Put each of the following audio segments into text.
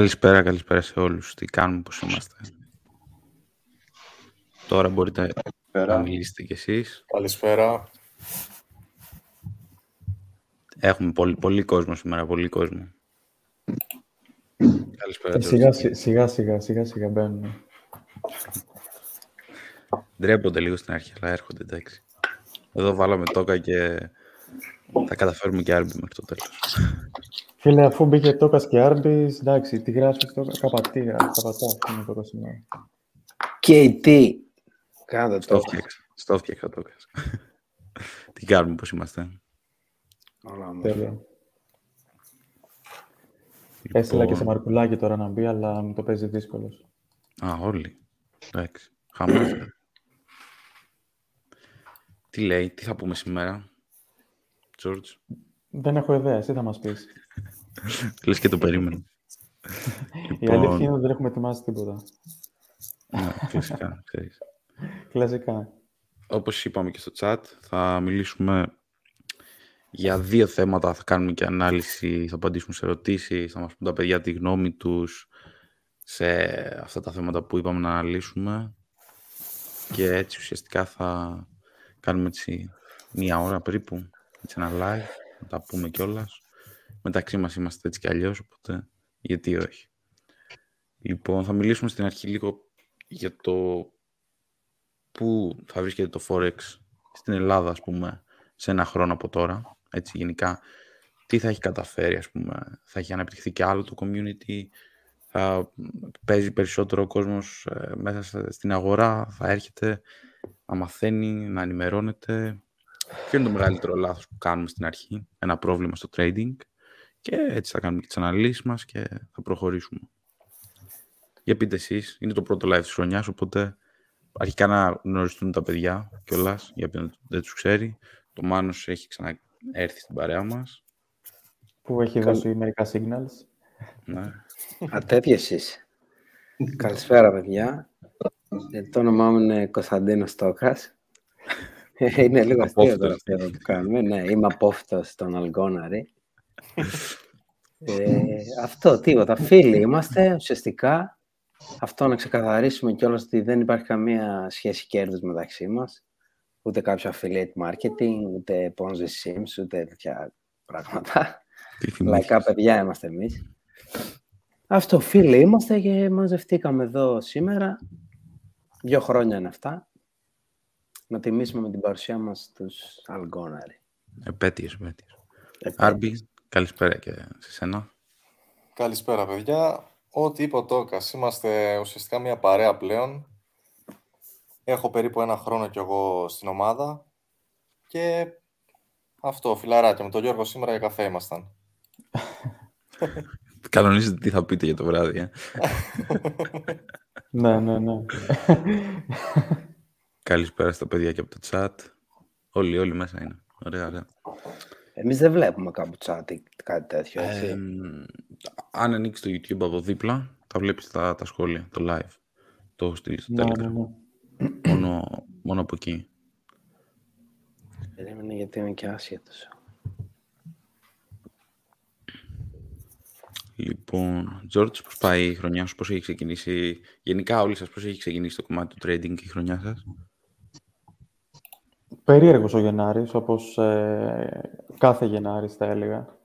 Καλησπέρα, καλησπέρα σε όλους. Τι κάνουμε, πώς είμαστε. Τώρα μπορείτε να μιλήσετε κι εσείς. Καλησπέρα. Έχουμε πολύ, πολύ κόσμο σήμερα, πολύ κόσμο. Καλησπέρα. Ε, σιγά, σιγά, σιγά, σιγά, σιγά μπαίνουν. Ντρέπονται λίγο στην αρχή, αλλά έρχονται, εντάξει. Εδώ βάλαμε τόκα και θα καταφέρουμε και άρμπι μέχρι το τέλος. Φίλε, αφού μπήκε τόκας και άρμπι, εντάξει, τι γράφεις τόκα, καπατή γράφεις, καπατά, είναι το σήμερα. KT. Κάντε το. Στο φτιάξα τόκας. Τι κάνουμε, πώς είμαστε; Όλα Τέλεια. Έστειλα και σε λοιπόν. Μαρκουλάκι τώρα να μπει, αλλά μου το παίζει δύσκολος. Α, όλοι. Εντάξει. Χαμός. τι λέει, τι θα πούμε σήμερα, George. Δεν έχω ιδέα, εσύ θα μας πεις; Λες και το περίμενα. Η αλήθεια είναι λοιπόν. ότι δεν έχουμε ετοιμάσει τίποτα. Ναι, φυσικά, Κλασικά. Όπως είπαμε και στο chat, θα μιλήσουμε για δύο θέματα θα κάνουμε και ανάλυση, θα απαντήσουμε σε ερωτήσεις, θα μας πούν τα παιδιά τη γνώμη τους σε αυτά τα θέματα που είπαμε να αναλύσουμε και έτσι ουσιαστικά θα κάνουμε έτσι μία ώρα περίπου, έτσι ένα live, να τα πούμε κιόλας. Μεταξύ μας είμαστε έτσι κι αλλιώς, οπότε γιατί όχι. Λοιπόν, θα μιλήσουμε στην αρχή λίγο για το πού θα βρίσκεται το Forex στην Ελλάδα, ας πούμε, σε ένα χρόνο από τώρα έτσι γενικά, τι θα έχει καταφέρει, ας πούμε, θα έχει αναπτυχθεί και άλλο το community, θα παίζει περισσότερο ο κόσμος ε, μέσα στην αγορά, θα έρχεται να μαθαίνει, να ενημερώνεται. Ποιο είναι το μεγαλύτερο λάθος που κάνουμε στην αρχή, ένα πρόβλημα στο trading; Και έτσι θα κάνουμε και τις αναλύσεις μας και θα προχωρήσουμε. Για πείτε εσείς, είναι το πρώτο live της χρονιάς, οπότε αρχικά να γνωριστούν τα παιδιά κιόλας, για ποιον δεν τους ξέρει. Το Μάνος έχει ξανά έρθει στην παρέα μας. Που έχει δώσει μερικά signals. Ναι. Α, εσείς. Καλησπέρα, παιδιά. Ε, το όνομά μου είναι Κωνσταντίνο Στόκας. Ε, είναι λίγο αστείο το αυτό που κάνουμε. Ναι, είμαι απόφυτος στον Αλγόναρη. Ε, αυτό, τίποτα. Φίλοι είμαστε, ουσιαστικά. Αυτό να ξεκαθαρίσουμε κιόλας ότι δεν υπάρχει καμία σχέση κέρδους μεταξύ μας ούτε κάποιο affiliate marketing, ούτε Ponzi Sims, ούτε τέτοια πράγματα. Λαϊκά παιδιά είμαστε εμείς. Αυτό, φίλοι είμαστε και μαζευτήκαμε εδώ σήμερα. Δύο χρόνια είναι αυτά. Να τιμήσουμε με την παρουσία μας τους Αλγκόναροι. Επέτειος, επέτειος. Άρμπι, καλησπέρα και σε σένα. Καλησπέρα, παιδιά. Ό,τι είπε ο Τόκας, είμαστε ουσιαστικά μια παρέα πλέον Έχω περίπου ένα χρόνο κι εγώ στην ομάδα και αυτό, φιλαράκια. Με τον Γιώργο σήμερα για καφέ ήμασταν. Κανονίζετε τι θα πείτε για το βράδυ, ε. ναι, ναι, ναι. Καλησπέρα στα παιδιά και από το chat. Όλοι, όλοι μέσα είναι. Ωραία, ωραία. Εμείς δεν βλέπουμε κάπου chat ή κάτι τέτοιο, έτσι. αν ανοίξεις το YouTube από δίπλα, θα βλέπεις τα, τα σχόλια, το live. Το έχω στείλει στο ναι, ναι, Telegram. Ναι. Μόνο, μόνο από εκεί. Περίμενε γιατί είμαι και άσχετος. Λοιπόν, Τζόρτζ, πώς πάει η χρονιά σου, πώς έχει ξεκινήσει, γενικά όλοι σας πώς έχει ξεκινήσει το κομμάτι του trading και η χρονιά σας; Περίεργος ο Γενάρης, όπως ε, κάθε Γενάρης θα έλεγα.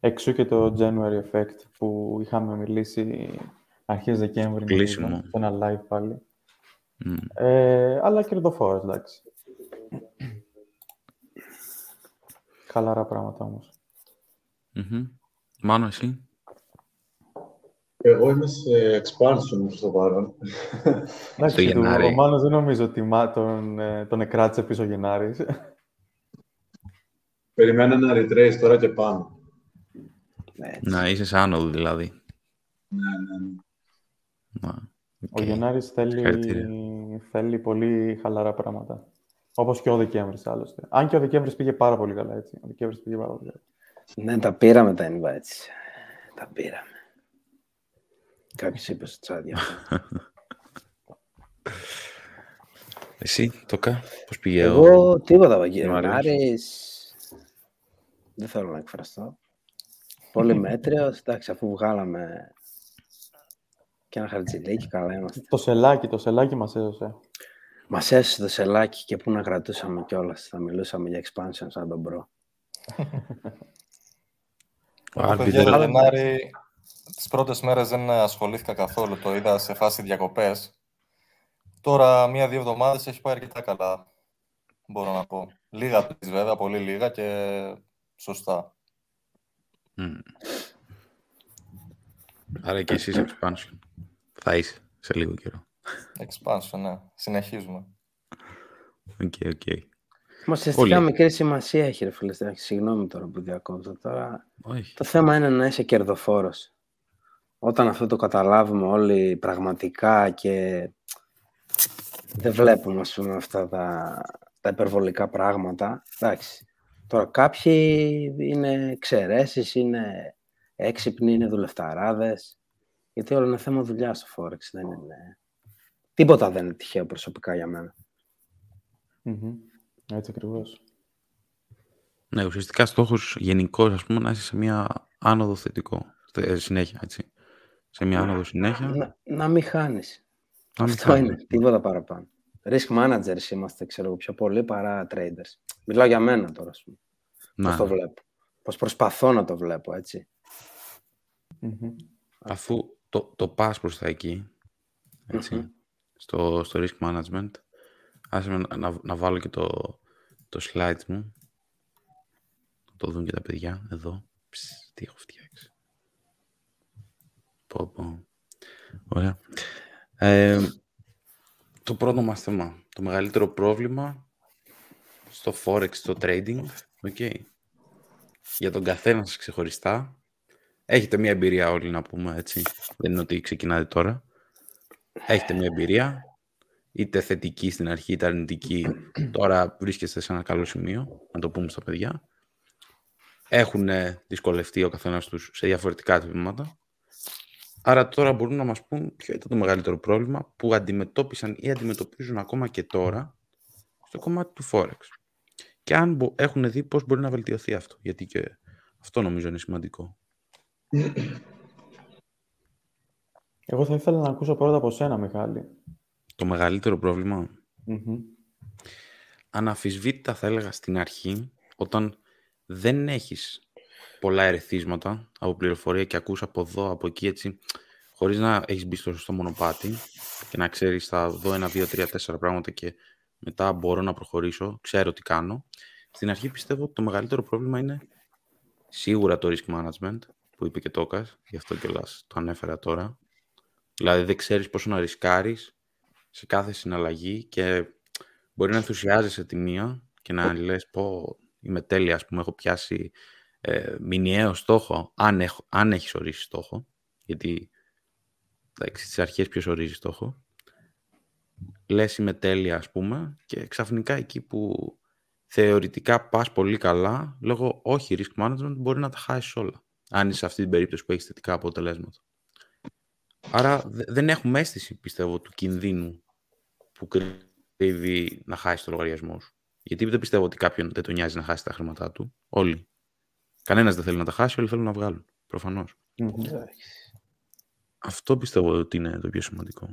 Εξού και το January Effect που είχαμε μιλήσει αρχές Δεκέμβρη. Κλείσιμο. Σε ένα live πάλι. Mm. Ε, αλλά κερδοφόρος, εντάξει. Χαλαρά πράγματα όμως. Mm-hmm. Μάνο, εσύ; Εγώ είμαι σε expansion στο παρόν. Εντάξει, Γενάρη. Ο Μάνος δεν νομίζω ότι τον, ε, τον εκράτησε πίσω ο Γενάρης. Περιμένω ένα retrace τώρα και πάνω. Να είσαι σαν άνοδο δηλαδή. Ναι, ναι, ναι. Ο Γενάρης θέλει, θέλει πολύ χαλαρά πράγματα. Όπως και ο Δεκέμβρης, άλλωστε. Αν και ο Δεκέμβρης πήγε πάρα πολύ καλά έτσι. Ο Δεκέμβρης πήγε πάρα πολύ καλά. Ναι, τα πήραμε τα invites. Τα πήραμε. Κάποιος είπε στο τσάδια. Εσύ, Τόκα, πώς πήγε Εγώ, ο... τίποτα, Γενάρης. Δεν θέλω να εκφραστώ. Πολύ μέτριος. Εντάξει, αφού βγάλαμε και ένα χαρτζηλίκι, καλά είμαστε. Το σελάκι, το σελάκι μας έδωσε. Μας έσωσε το σελάκι και πού να κρατούσαμε κιόλας. Θα μιλούσαμε για expansion σαν τον bro. Παιδιά, Γενάρη, τις πρώτες μέρες δεν ασχολήθηκα καθόλου. Το είδα σε φάση διακοπές. Τώρα, μία-δύο εβδομάδες έχει πάει αρκετά καλά, μπορώ να πω. Λίγα trades βέβαια, πολύ λίγα και σωστά. Mm. Άρα και εσείς expansion. Θα είσαι σε λίγο καιρό. Expansion, ναι. Συνεχίζουμε. OK, okay, OK. Okay. Μα ουσιαστικά μικρή σημασία έχει, ρε φίλε. Συγγνώμη τώρα που διακόπτω. Τώρα... Το θέμα είναι να είσαι κερδοφόρος. Όταν αυτό το καταλάβουμε όλοι πραγματικά και δεν βλέπουμε ας πούμε, αυτά τα, τα υπερβολικά πράγματα. Εντάξει. Τώρα κάποιοι είναι εξαιρέσεις, είναι έξυπνοι, είναι δουλευταράδες. Γιατί όλο είναι θέμα δουλειάς στο Forex. Δεν είναι... Τίποτα δεν είναι τυχαίο προσωπικά για μένα. Έτσι ακριβώς. Ναι, ουσιαστικά στόχος γενικός, ας πούμε, να είσαι σε μια άνοδο θετικό. Συνέχεια, έτσι. Σε μια άνοδο συνέχεια. Να, να μην χάνεις. Αυτό είναι. Τίποτα παραπάνω. Risk managers είμαστε, ξέρω εγώ, πιο πολύ παρά traders. Μιλάω για μένα τώρα, ας πούμε. Πώς το βλέπω. Πώς προσπαθώ να το βλέπω, Αφού το, το πας προς τα εκεί, στο, στο risk management, άσε να, να, να, βάλω και το, το slide μου. Να το δουν και τα παιδιά, εδώ. Ψ, τι έχω φτιάξει. Πω, πω. Ωραία. Ε, το πρώτο μας θέμα, το μεγαλύτερο πρόβλημα στο forex, στο trading, okay. για τον καθένα σας ξεχωριστά. Έχετε μια εμπειρία όλοι να πούμε έτσι, δεν είναι ότι ξεκινάτε τώρα. Έχετε μια εμπειρία, είτε θετική στην αρχή, είτε αρνητική. Τώρα βρίσκεστε σε ένα καλό σημείο, να το πούμε στα παιδιά. Έχουν δυσκολευτεί ο καθένας τους σε διαφορετικά τμήματα. Άρα τώρα μπορούν να μας πούν ποιο ήταν το μεγαλύτερο πρόβλημα που αντιμετώπισαν ή αντιμετωπίζουν ακόμα και τώρα στο κομμάτι του Forex. Και αν έχουν δει πώς μπορεί να βελτιωθεί αυτό. Γιατί και αυτό νομίζω είναι σημαντικό. Εγώ θα ήθελα να ακούσω πρώτα από σένα, Μιχάλη. Το μεγαλύτερο πρόβλημα; Mm-hmm. Αναφυσβήτητα θα έλεγα στην αρχή, όταν δεν έχεις πολλά ερεθίσματα από πληροφορία και ακούς από εδώ, από εκεί, έτσι, χωρίς να έχεις μπει στο σωστό μονοπάτι και να ξέρεις θα δω ένα, δύο, τρία, τέσσερα πράγματα και μετά μπορώ να προχωρήσω, ξέρω τι κάνω. Στην αρχή πιστεύω ότι το μεγαλύτερο πρόβλημα είναι σίγουρα το risk management, που είπε και το Τόκας, γι' αυτό κιόλας το ανέφερα τώρα. Δηλαδή δεν ξέρεις πόσο να ρισκάρεις σε κάθε συναλλαγή και μπορεί να ενθουσιάζεσαι τη μία και να λες πω είμαι τέλεια, ας πούμε, έχω πιάσει ε, μηνιαίο στόχο, αν, έχω, αν έχεις ορίσει στόχο, γιατί εντάξει, στις αρχές ποιος ορίζει στόχο, λες είμαι τέλεια, ας πούμε, και ξαφνικά εκεί που θεωρητικά πας πολύ καλά, λόγω όχι risk management, μπορεί να τα χάσεις όλα, αν είσαι σε αυτή την περίπτωση που έχεις θετικά αποτελέσματα. Άρα δεν έχουμε αίσθηση, πιστεύω, του κινδύνου που κρύβει να χάσεις το λογαριασμό σου. Γιατί δεν πιστεύω ότι κάποιον δεν τον νοιάζει να χάσει τα χρήματά του. Όλοι. Κανένας δεν θέλει να τα χάσει, όλοι θέλουν να βγάλουν. Αυτό πιστεύω ότι είναι το πιο σημαντικό.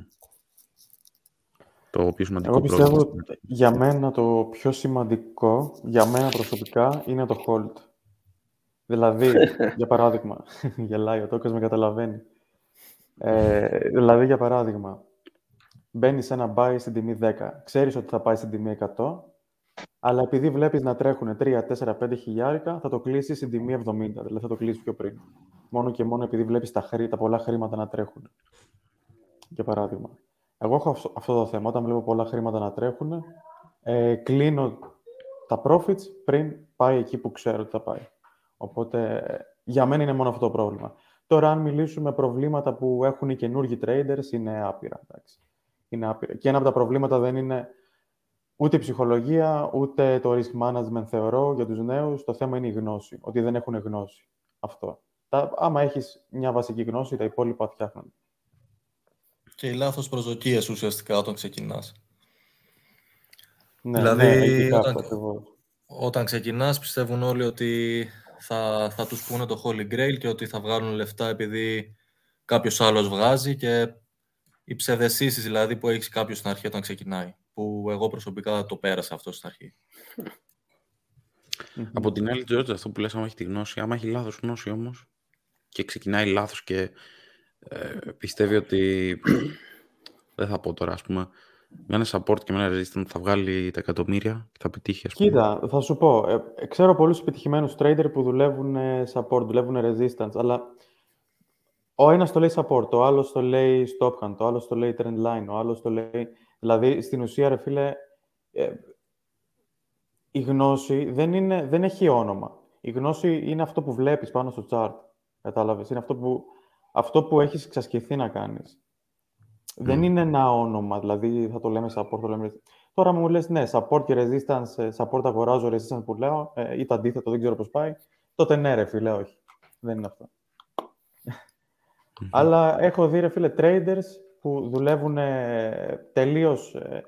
Το πιο σημαντικό Εγώ πιστεύω ότι για μένα το πιο σημαντικό, για μένα προσωπικά, είναι το hold. Δηλαδή, για παράδειγμα, γελάει ο Τόκας, με καταλαβαίνει. Ε, δηλαδή, για παράδειγμα, μπαίνεις σε ένα buy στην τιμή 10. Ξέρεις ότι θα πάει στην τιμή 100, αλλά επειδή βλέπεις να τρέχουν 3, 4, 5 χιλιάρικα, θα το κλείσεις στην τιμή 70, δηλαδή θα το κλείσεις πιο πριν. Μόνο και μόνο επειδή βλέπεις τα, χρή, τα πολλά χρήματα να τρέχουν. Για παράδειγμα. Εγώ έχω αυτό το θέμα. Όταν βλέπω πολλά χρήματα να τρέχουν, ε, κλείνω τα profits πριν πάει εκεί που ξέρω ότι θα πάει. Οπότε, για μένα είναι μόνο αυτό το πρόβλημα. Τώρα, αν μιλήσουμε προβλήματα που έχουν οι καινούργοι traders, είναι άπειρα. Εντάξει. Είναι άπειρα. Και ένα από τα προβλήματα δεν είναι ούτε η ψυχολογία, ούτε το risk management, θεωρώ, για τους νέους. Το θέμα είναι η γνώση, ότι δεν έχουν γνώση. Αυτό. Τα, άμα έχεις μια βασική γνώση, τα υπόλοιπα φτιάχνουν. Και οι λάθος προσδοκίες ουσιαστικά όταν ξεκινάς. Ναι, δηλαδή, ναι, όταν, όταν ξεκινάς πιστεύουν όλοι ότι θα, θα τους πούνε το Holy Grail και ότι θα βγάλουν λεφτά επειδή κάποιος άλλος βγάζει και οι ψευδεσίσεις δηλαδή που έχεις κάποιος στην αρχή όταν ξεκινάει. Που εγώ προσωπικά το πέρασα αυτό στην αρχή. Από την άλλη, Τζόρτζ, αυτό που λες, άμα έχει τη γνώση, άμα έχει λάθος γνώση όμως και ξεκινάει λάθος και ε, πιστεύει ότι δεν θα πω τώρα, ας πούμε, με ένα support και με ένα resistance θα βγάλει τα εκατομμύρια και θα πετύχει, ας πούμε. Κοίτα, θα σου πω. Ε, ξέρω πολλούς επιτυχημένους trader που δουλεύουν ε, support, δουλεύουν resistance, αλλά ο ένας το λέει support, ο άλλος το λέει stop hand, ο άλλος το λέει trend line, ο άλλος το λέει... Δηλαδή, στην ουσία, ρε φίλε, ε, η γνώση δεν, είναι, δεν έχει όνομα. Η γνώση είναι αυτό που βλέπεις πάνω στο chart. Κατάλαβες; Είναι αυτό που, αυτό που έχεις εξασκηθεί να κάνεις. Δεν είναι ένα όνομα, δηλαδή θα το λέμε support, το λέμε... Τώρα μου λες, ναι, support και resistance, ε, support αγοράζω, resistance που λέω, ε, ή το αντίθετο, δεν ξέρω πώς πάει, τότε ναι ρε φίλε, όχι. Δεν είναι αυτό. Αλλά έχω δει ρε φίλε traders που δουλεύουν ε, τελείως ε,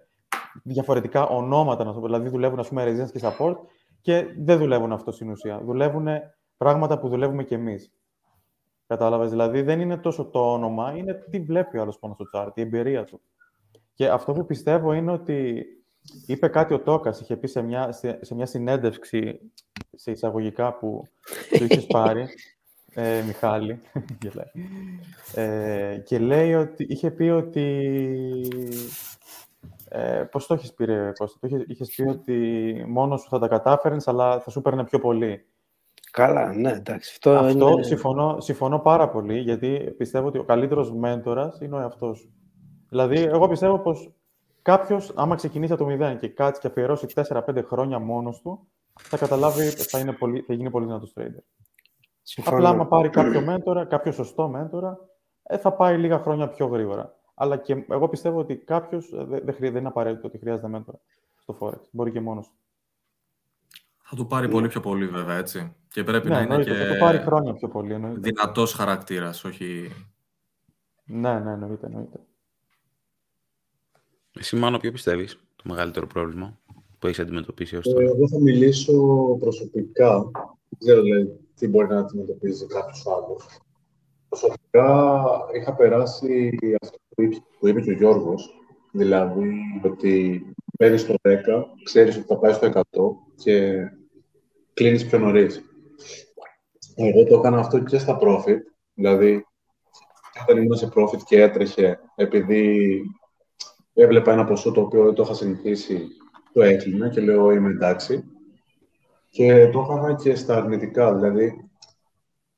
διαφορετικά ονόματα, να σου πω. δηλαδή δουλεύουν ας πούμε resistance και support και δεν δουλεύουν αυτό στην ουσία. Δουλεύουν πράγματα που δουλεύουμε κι εμείς. Κατάλαβες, δηλαδή δεν είναι τόσο το όνομα, είναι τι βλέπει ο άλλος πάνω στο chart, η εμπειρία του. Και αυτό που πιστεύω είναι ότι είπε κάτι ο Τόκας, είχε πει σε μια, σε μια συνέντευξη σε εισαγωγικά που το είχες πάρει, ε, Μιχάλη, ε, και λέει ότι, είχε πει ότι ε, πώς το έχεις πει, ρε Κώστα, το είχες, είχες πει ότι μόνος σου θα τα κατάφερνες, αλλά θα σου παίρνε πιο πολύ. Καλά, ναι, εντάξει. Αυτό, Αυτό είναι... συμφωνώ, συμφωνώ πάρα πολύ, γιατί πιστεύω ότι ο καλύτερος μέντορας είναι ο εαυτός σου. Δηλαδή, εγώ πιστεύω πως κάποιος, άμα ξεκινήσει από το μηδέν και κάτσει και αφιερώσει 4-5 χρόνια μόνος του, θα καταλάβει, θα, είναι πολύ, θα γίνει πολύ δυνατός trader. Συμφωνώ. Απλά, άμα πάρει κάποιο μέντορα, κάποιο σωστό μέντορα, ε, θα πάει λίγα χρόνια πιο γρήγορα. Αλλά και εγώ πιστεύω ότι κάποιος δεν, δεν, δεν είναι απαραίτητο ότι χρειάζεται μέντορα στο Forex. Μπορεί και μόνος. Θα του πάρει πολύ πιο πολύ βέβαια, έτσι. Και πρέπει Ναι, να είναι εννοείται, και θα το πάρει χρόνια πιο πολύ. Εννοείται. δυνατός χαρακτήρας, όχι... Ναι, ναι, εννοείται, εννοείται. Εσύ, Μάνο, ποιο πιστεύεις το μεγαλύτερο πρόβλημα που έχεις αντιμετωπίσει ως Ε, τώρα. Εγώ θα μιλήσω προσωπικά. Δεν ξέρω δηλαδή, τι μπορεί να αντιμετωπίζει κάποιος άλλος. Προσωπικά είχα περάσει αυτό που είπε, που είπε και ο Γιώργος, δηλαδή ότι παίρνεις στο 10, ξέρεις ότι θα πάει στο 100 και κλείνεις πιο νωρίς. Εγώ το έκανα αυτό και στα profit, δηλαδή και όταν ήμουν σε profit και έτρεχε, επειδή έβλεπα ένα ποσό το οποίο δεν το είχα συνηθίσει, το έκλεινα και λέω είμαι εντάξει. Και το έκανα και στα αρνητικά, δηλαδή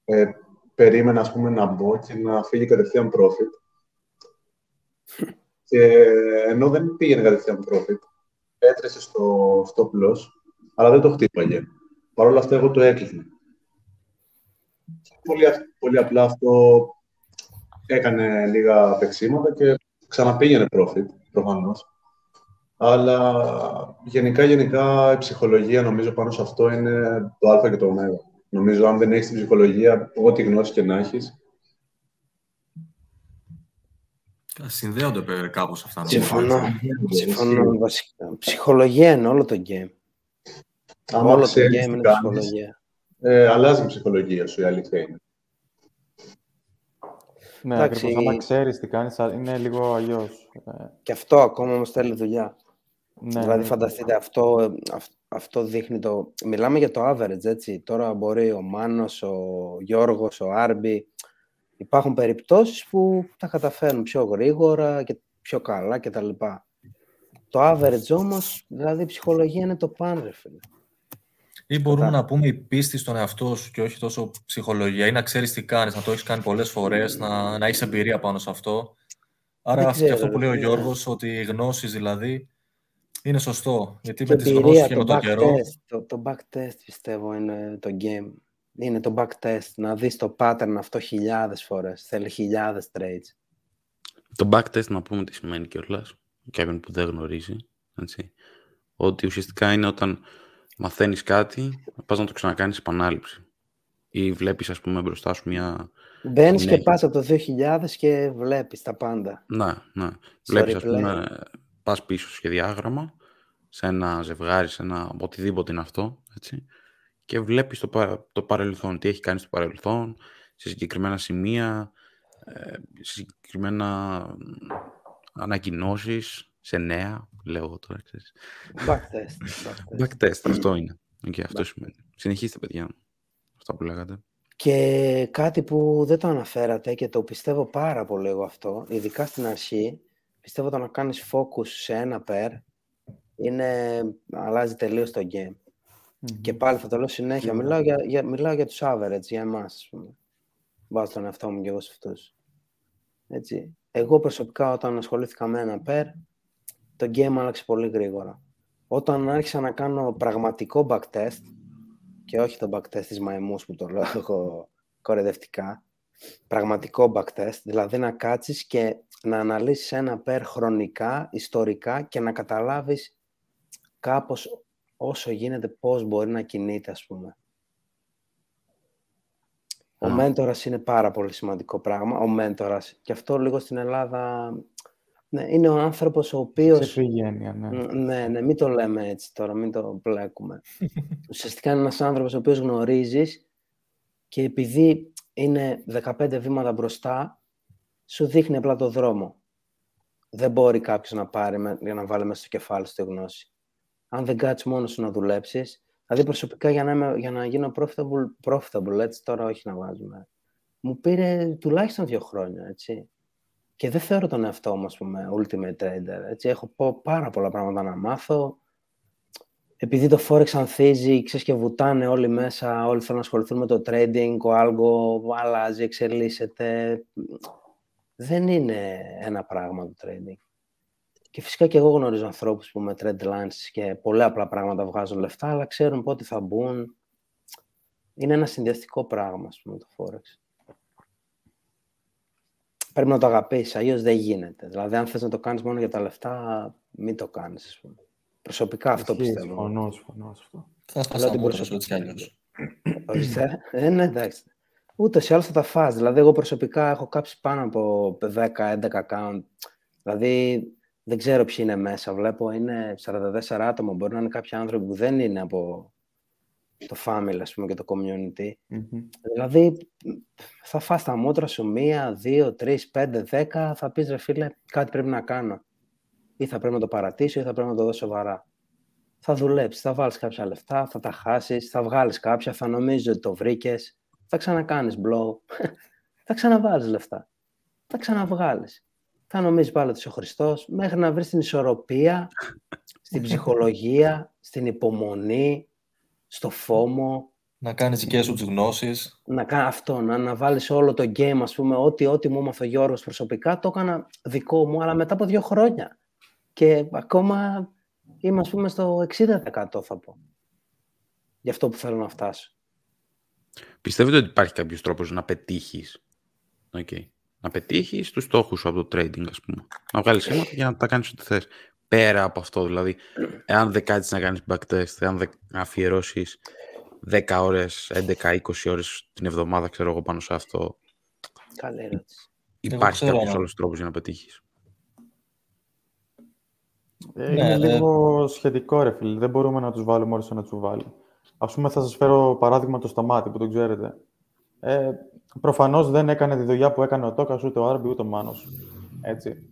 ε, περίμενα ας πούμε να μπω και να φύγει κατευθείαν profit. Και ενώ δεν πήγαινε κατευθείαν profit, έτρεσε στο stop loss, αλλά δεν το χτύπαγε. Παρ' όλα αυτά εγώ το έκλεινα. Πολύ, αυ- πολύ απλά αυτό έκανε λίγα παίξίματα και ξαναπήγαινε profit, προφανώς. Αλλά γενικά, γενικά η ψυχολογία νομίζω πάνω σε αυτό είναι το α και το ω. Νομίζω αν δεν έχεις την ψυχολογία, ό,τι γνώση και να έχεις, Συνδέονται παι- κάπως αυτά. νομίζω, Συμφωνώ. έτσι. Συμφωνώ βασικά. Ψυχολογία είναι όλο το game. άμα όλο το ξέρεις game τι είναι κάνεις, ψυχολογία. ε, αλλάζει η ψυχολογία σου, η αλήθεια είναι. Ναι, Εντάξει. ακριβώς. Άμα ξέρεις τι κάνεις, α- είναι λίγο αλλιώς. Και αυτό ακόμα όμως θέλει δουλειά. Ναι, δηλαδή, εννοείται. φανταστείτε, αυτό, αυ- αυτό δείχνει το... Μιλάμε για το average, έτσι. Τώρα μπορεί ο Μάνος, ο Γιώργος, ο Άρμπι... Υπάρχουν περιπτώσεις που τα καταφέρνουν πιο γρήγορα και πιο καλά κτλ. Το average όμως, δηλαδή η ψυχολογία είναι το παν, ρε φίλε. Ή μπορούμε να πούμε η πίστη στον εαυτό σου και όχι τόσο ψυχολογία ή να ξέρεις τι κάνεις, να το έχεις κάνει πολλές φορές, να, να έχεις εμπειρία πάνω σε αυτό. Άρα Δεν αυτό- και ξέρω, αυτό που λέει ο ρε, Γιώργος, ότι οι γνώσεις δηλαδή είναι σωστό. Γιατί Και με τις γνώσεις εμπειρία, και το με τον back καιρό test, το, το back test πιστεύω είναι το game. Είναι το back test, να δεις το pattern αυτό χιλιάδες φορές. Θέλει χιλιάδες trades. Το backtest να πούμε τι σημαίνει κιόλας, κάποιον που δεν γνωρίζει. Έτσι. Ότι ουσιαστικά είναι όταν μαθαίνεις κάτι, πας να το ξανακάνεις επανάληψη. Ή βλέπεις, ας πούμε, μπροστά σου μια... Μπαίνεις και συνέχεια. πας από το 2000 και βλέπεις τα πάντα. Να, να. Στο Βλέπεις, ας replay. πούμε, πας πίσω στο σχεδιάγραμμα, σε ένα ζευγάρι, σε ένα οτιδήποτε είναι αυτό, έτσι. και βλέπεις το, πα- το παρελθόν, τι έχει κάνει στο παρελθόν, σε συγκεκριμένα σημεία, ε, σε συγκεκριμένα ανακοινώσεις, σε νέα, λέω εγώ τώρα, ξέρεις. Backtest. backtest. Backtest, αυτό είναι. Okay, αυτό σημαίνει. Συνεχίστε, παιδιά. Αυτά που λέγατε. Και κάτι που δεν το αναφέρατε και το πιστεύω πάρα πολύ εγώ αυτό, ειδικά στην αρχή, πιστεύω το να κάνεις focus σε ένα pair είναι, αλλάζει τελείως το game. Και πάλι θα το λέω συνέχεια, μιλάω για, για, μιλάω για τους average, για εμάς, ας πούμε. Βάζω τον εαυτό μου και εγώ σε αυτούς. Έτσι. Εγώ προσωπικά όταν ασχολήθηκα με ένα pair, το game άλλαξε πολύ γρήγορα. Όταν άρχισα να κάνω πραγματικό backtest, και όχι το backtest της μαϊμούς που το λέω εγώ κορεδευτικά, πραγματικό backtest, δηλαδή να κάτσεις και να αναλύσεις ένα pair χρονικά, ιστορικά και να καταλάβεις κάπως όσο γίνεται πώς μπορεί να κινείται, ας πούμε. Ο Α. μέντορας είναι πάρα πολύ σημαντικό πράγμα, ο μέντορας. Και αυτό λίγο στην Ελλάδα ναι, είναι ο άνθρωπος ο Σε οποίος... πριγένεια, ναι. Μ, Ναι, ναι, μην το λέμε έτσι τώρα, μην το μπλέκουμε. Ουσιαστικά είναι ένας άνθρωπος ο οποίος γνωρίζεις και επειδή είναι 15 βήματα μπροστά, σου δείχνει απλά το δρόμο. Δεν μπορεί κάποιος να πάρει με- για να βάλει μέσα στο κεφάλι σου τη γνώση. Αν δεν κάτσεις μόνος σου να δουλέψεις, δηλαδή προσωπικά για να, είμαι, για να γίνω profitable, profitable, έτσι τώρα όχι να βάζουμε, μου πήρε τουλάχιστον δύο χρόνια, έτσι. Και δεν θεωρώ τον εαυτό μου, ας πούμε, ultimate trader. Έτσι. Έχω πο- πάρα πολλά πράγματα να μάθω. Επειδή το Forex ανθίζει, ξέρεις και βουτάνε όλοι μέσα, όλοι θέλουν να ασχοληθούν με το trading, ο algo αλλάζει, εξελίσσεται. Δεν είναι ένα πράγμα το trading. Και φυσικά και εγώ γνωρίζω ανθρώπους που με trend lines και πολλά απλά πράγματα βγάζουν λεφτά, αλλά ξέρουν πότε θα μπουν. Είναι ένα συνδυαστικό πράγμα, ας πούμε, το Forex πρέπει να το αγαπήσεις, αλλιώς δεν γίνεται. Δηλαδή, αν θες να το κάνεις μόνο για τα λεφτά, μην το κάνεις. Προσωπικά αυτό Ισχύει, πιστεύω. Συμφωνώ, συμφωνώ σε αυτό. Θα σπάσει Αλλά τα την μούτρα σου προσωπική- έτσι κι αλλιώς. Ορίστε. ε, ναι, εντάξει. Ούτως ή άλλως θα τα φας. Δηλαδή, εγώ προσωπικά έχω κάψει πάνω από 10-11 account. Δηλαδή, δεν ξέρω ποιοι είναι μέσα. Βλέπω είναι 44 άτομα. Μπορεί να είναι κάποιοι άνθρωποι που δεν είναι από το family, ας πούμε, και το community. Μμμ. Δηλαδή, θα φας τα μούτρα σου μία, δύο, τρεις, πέντε, δέκα, θα πεις ρε φίλε, κάτι πρέπει να κάνω. Ή θα πρέπει να το παρατήσω ή θα πρέπει να το δω σοβαρά. Θα δουλέψεις, θα βάλεις κάποια λεφτά, θα τα χάσεις, θα βγάλεις κάποια, θα νομίζεις ότι το βρήκες, θα ξανακάνεις blow, θα ξαναβάλεις λεφτά, θα ξαναβγάλεις. Θα νομίζεις πάλι ότι είσαι ο Χριστός, μέχρι να βρεις την ισορροπία, στην ψυχολογία, στην υπομονή, στο φόμο, Να κάνεις δικές σου τις γνώσεις. να κάνω αυτό, να, να βάλεις όλο το game, ας πούμε, ό,τι, ό,τι μου έμαθε ο Γιώργος προσωπικά, το έκανα δικό μου, αλλά μετά από δύο χρόνια. Και ακόμα είμαι, ας πούμε, στο 60% θα πω. Για αυτό που θέλω να φτάσω. Πιστεύετε ότι υπάρχει κάποιος τρόπος να πετύχεις; Okay. Να πετύχεις τους στόχους σου από το trading, ας πούμε. Να βγάλεις χρήματα για να τα κάνεις ό,τι θες. Πέρα από αυτό, δηλαδή, εάν δεν κάτσεις να κάνεις backtest, εάν δεν αφιερώσεις 10 ώρες, 11-20 ώρες την εβδομάδα, ξέρω εγώ, πάνω σε αυτό, Καλή ερώτηση. υπάρχει ξέρω, κάποιος ναι. άλλος τρόπος για να πετύχεις. Ε, Ναι, είναι ε. λίγο σχετικό, ρε φίλε. Δεν μπορούμε να τους βάλουμε όλους σε ένα τσουβάλι. Ας πούμε, θα σας φέρω παράδειγμα το Σταμάτη, που το ξέρετε. Ε, προφανώς δεν έκανε τη δουλειά που έκανε ο Τόκας, ούτε ο Άρμπι, ούτε ο Μάνος. Έτσι.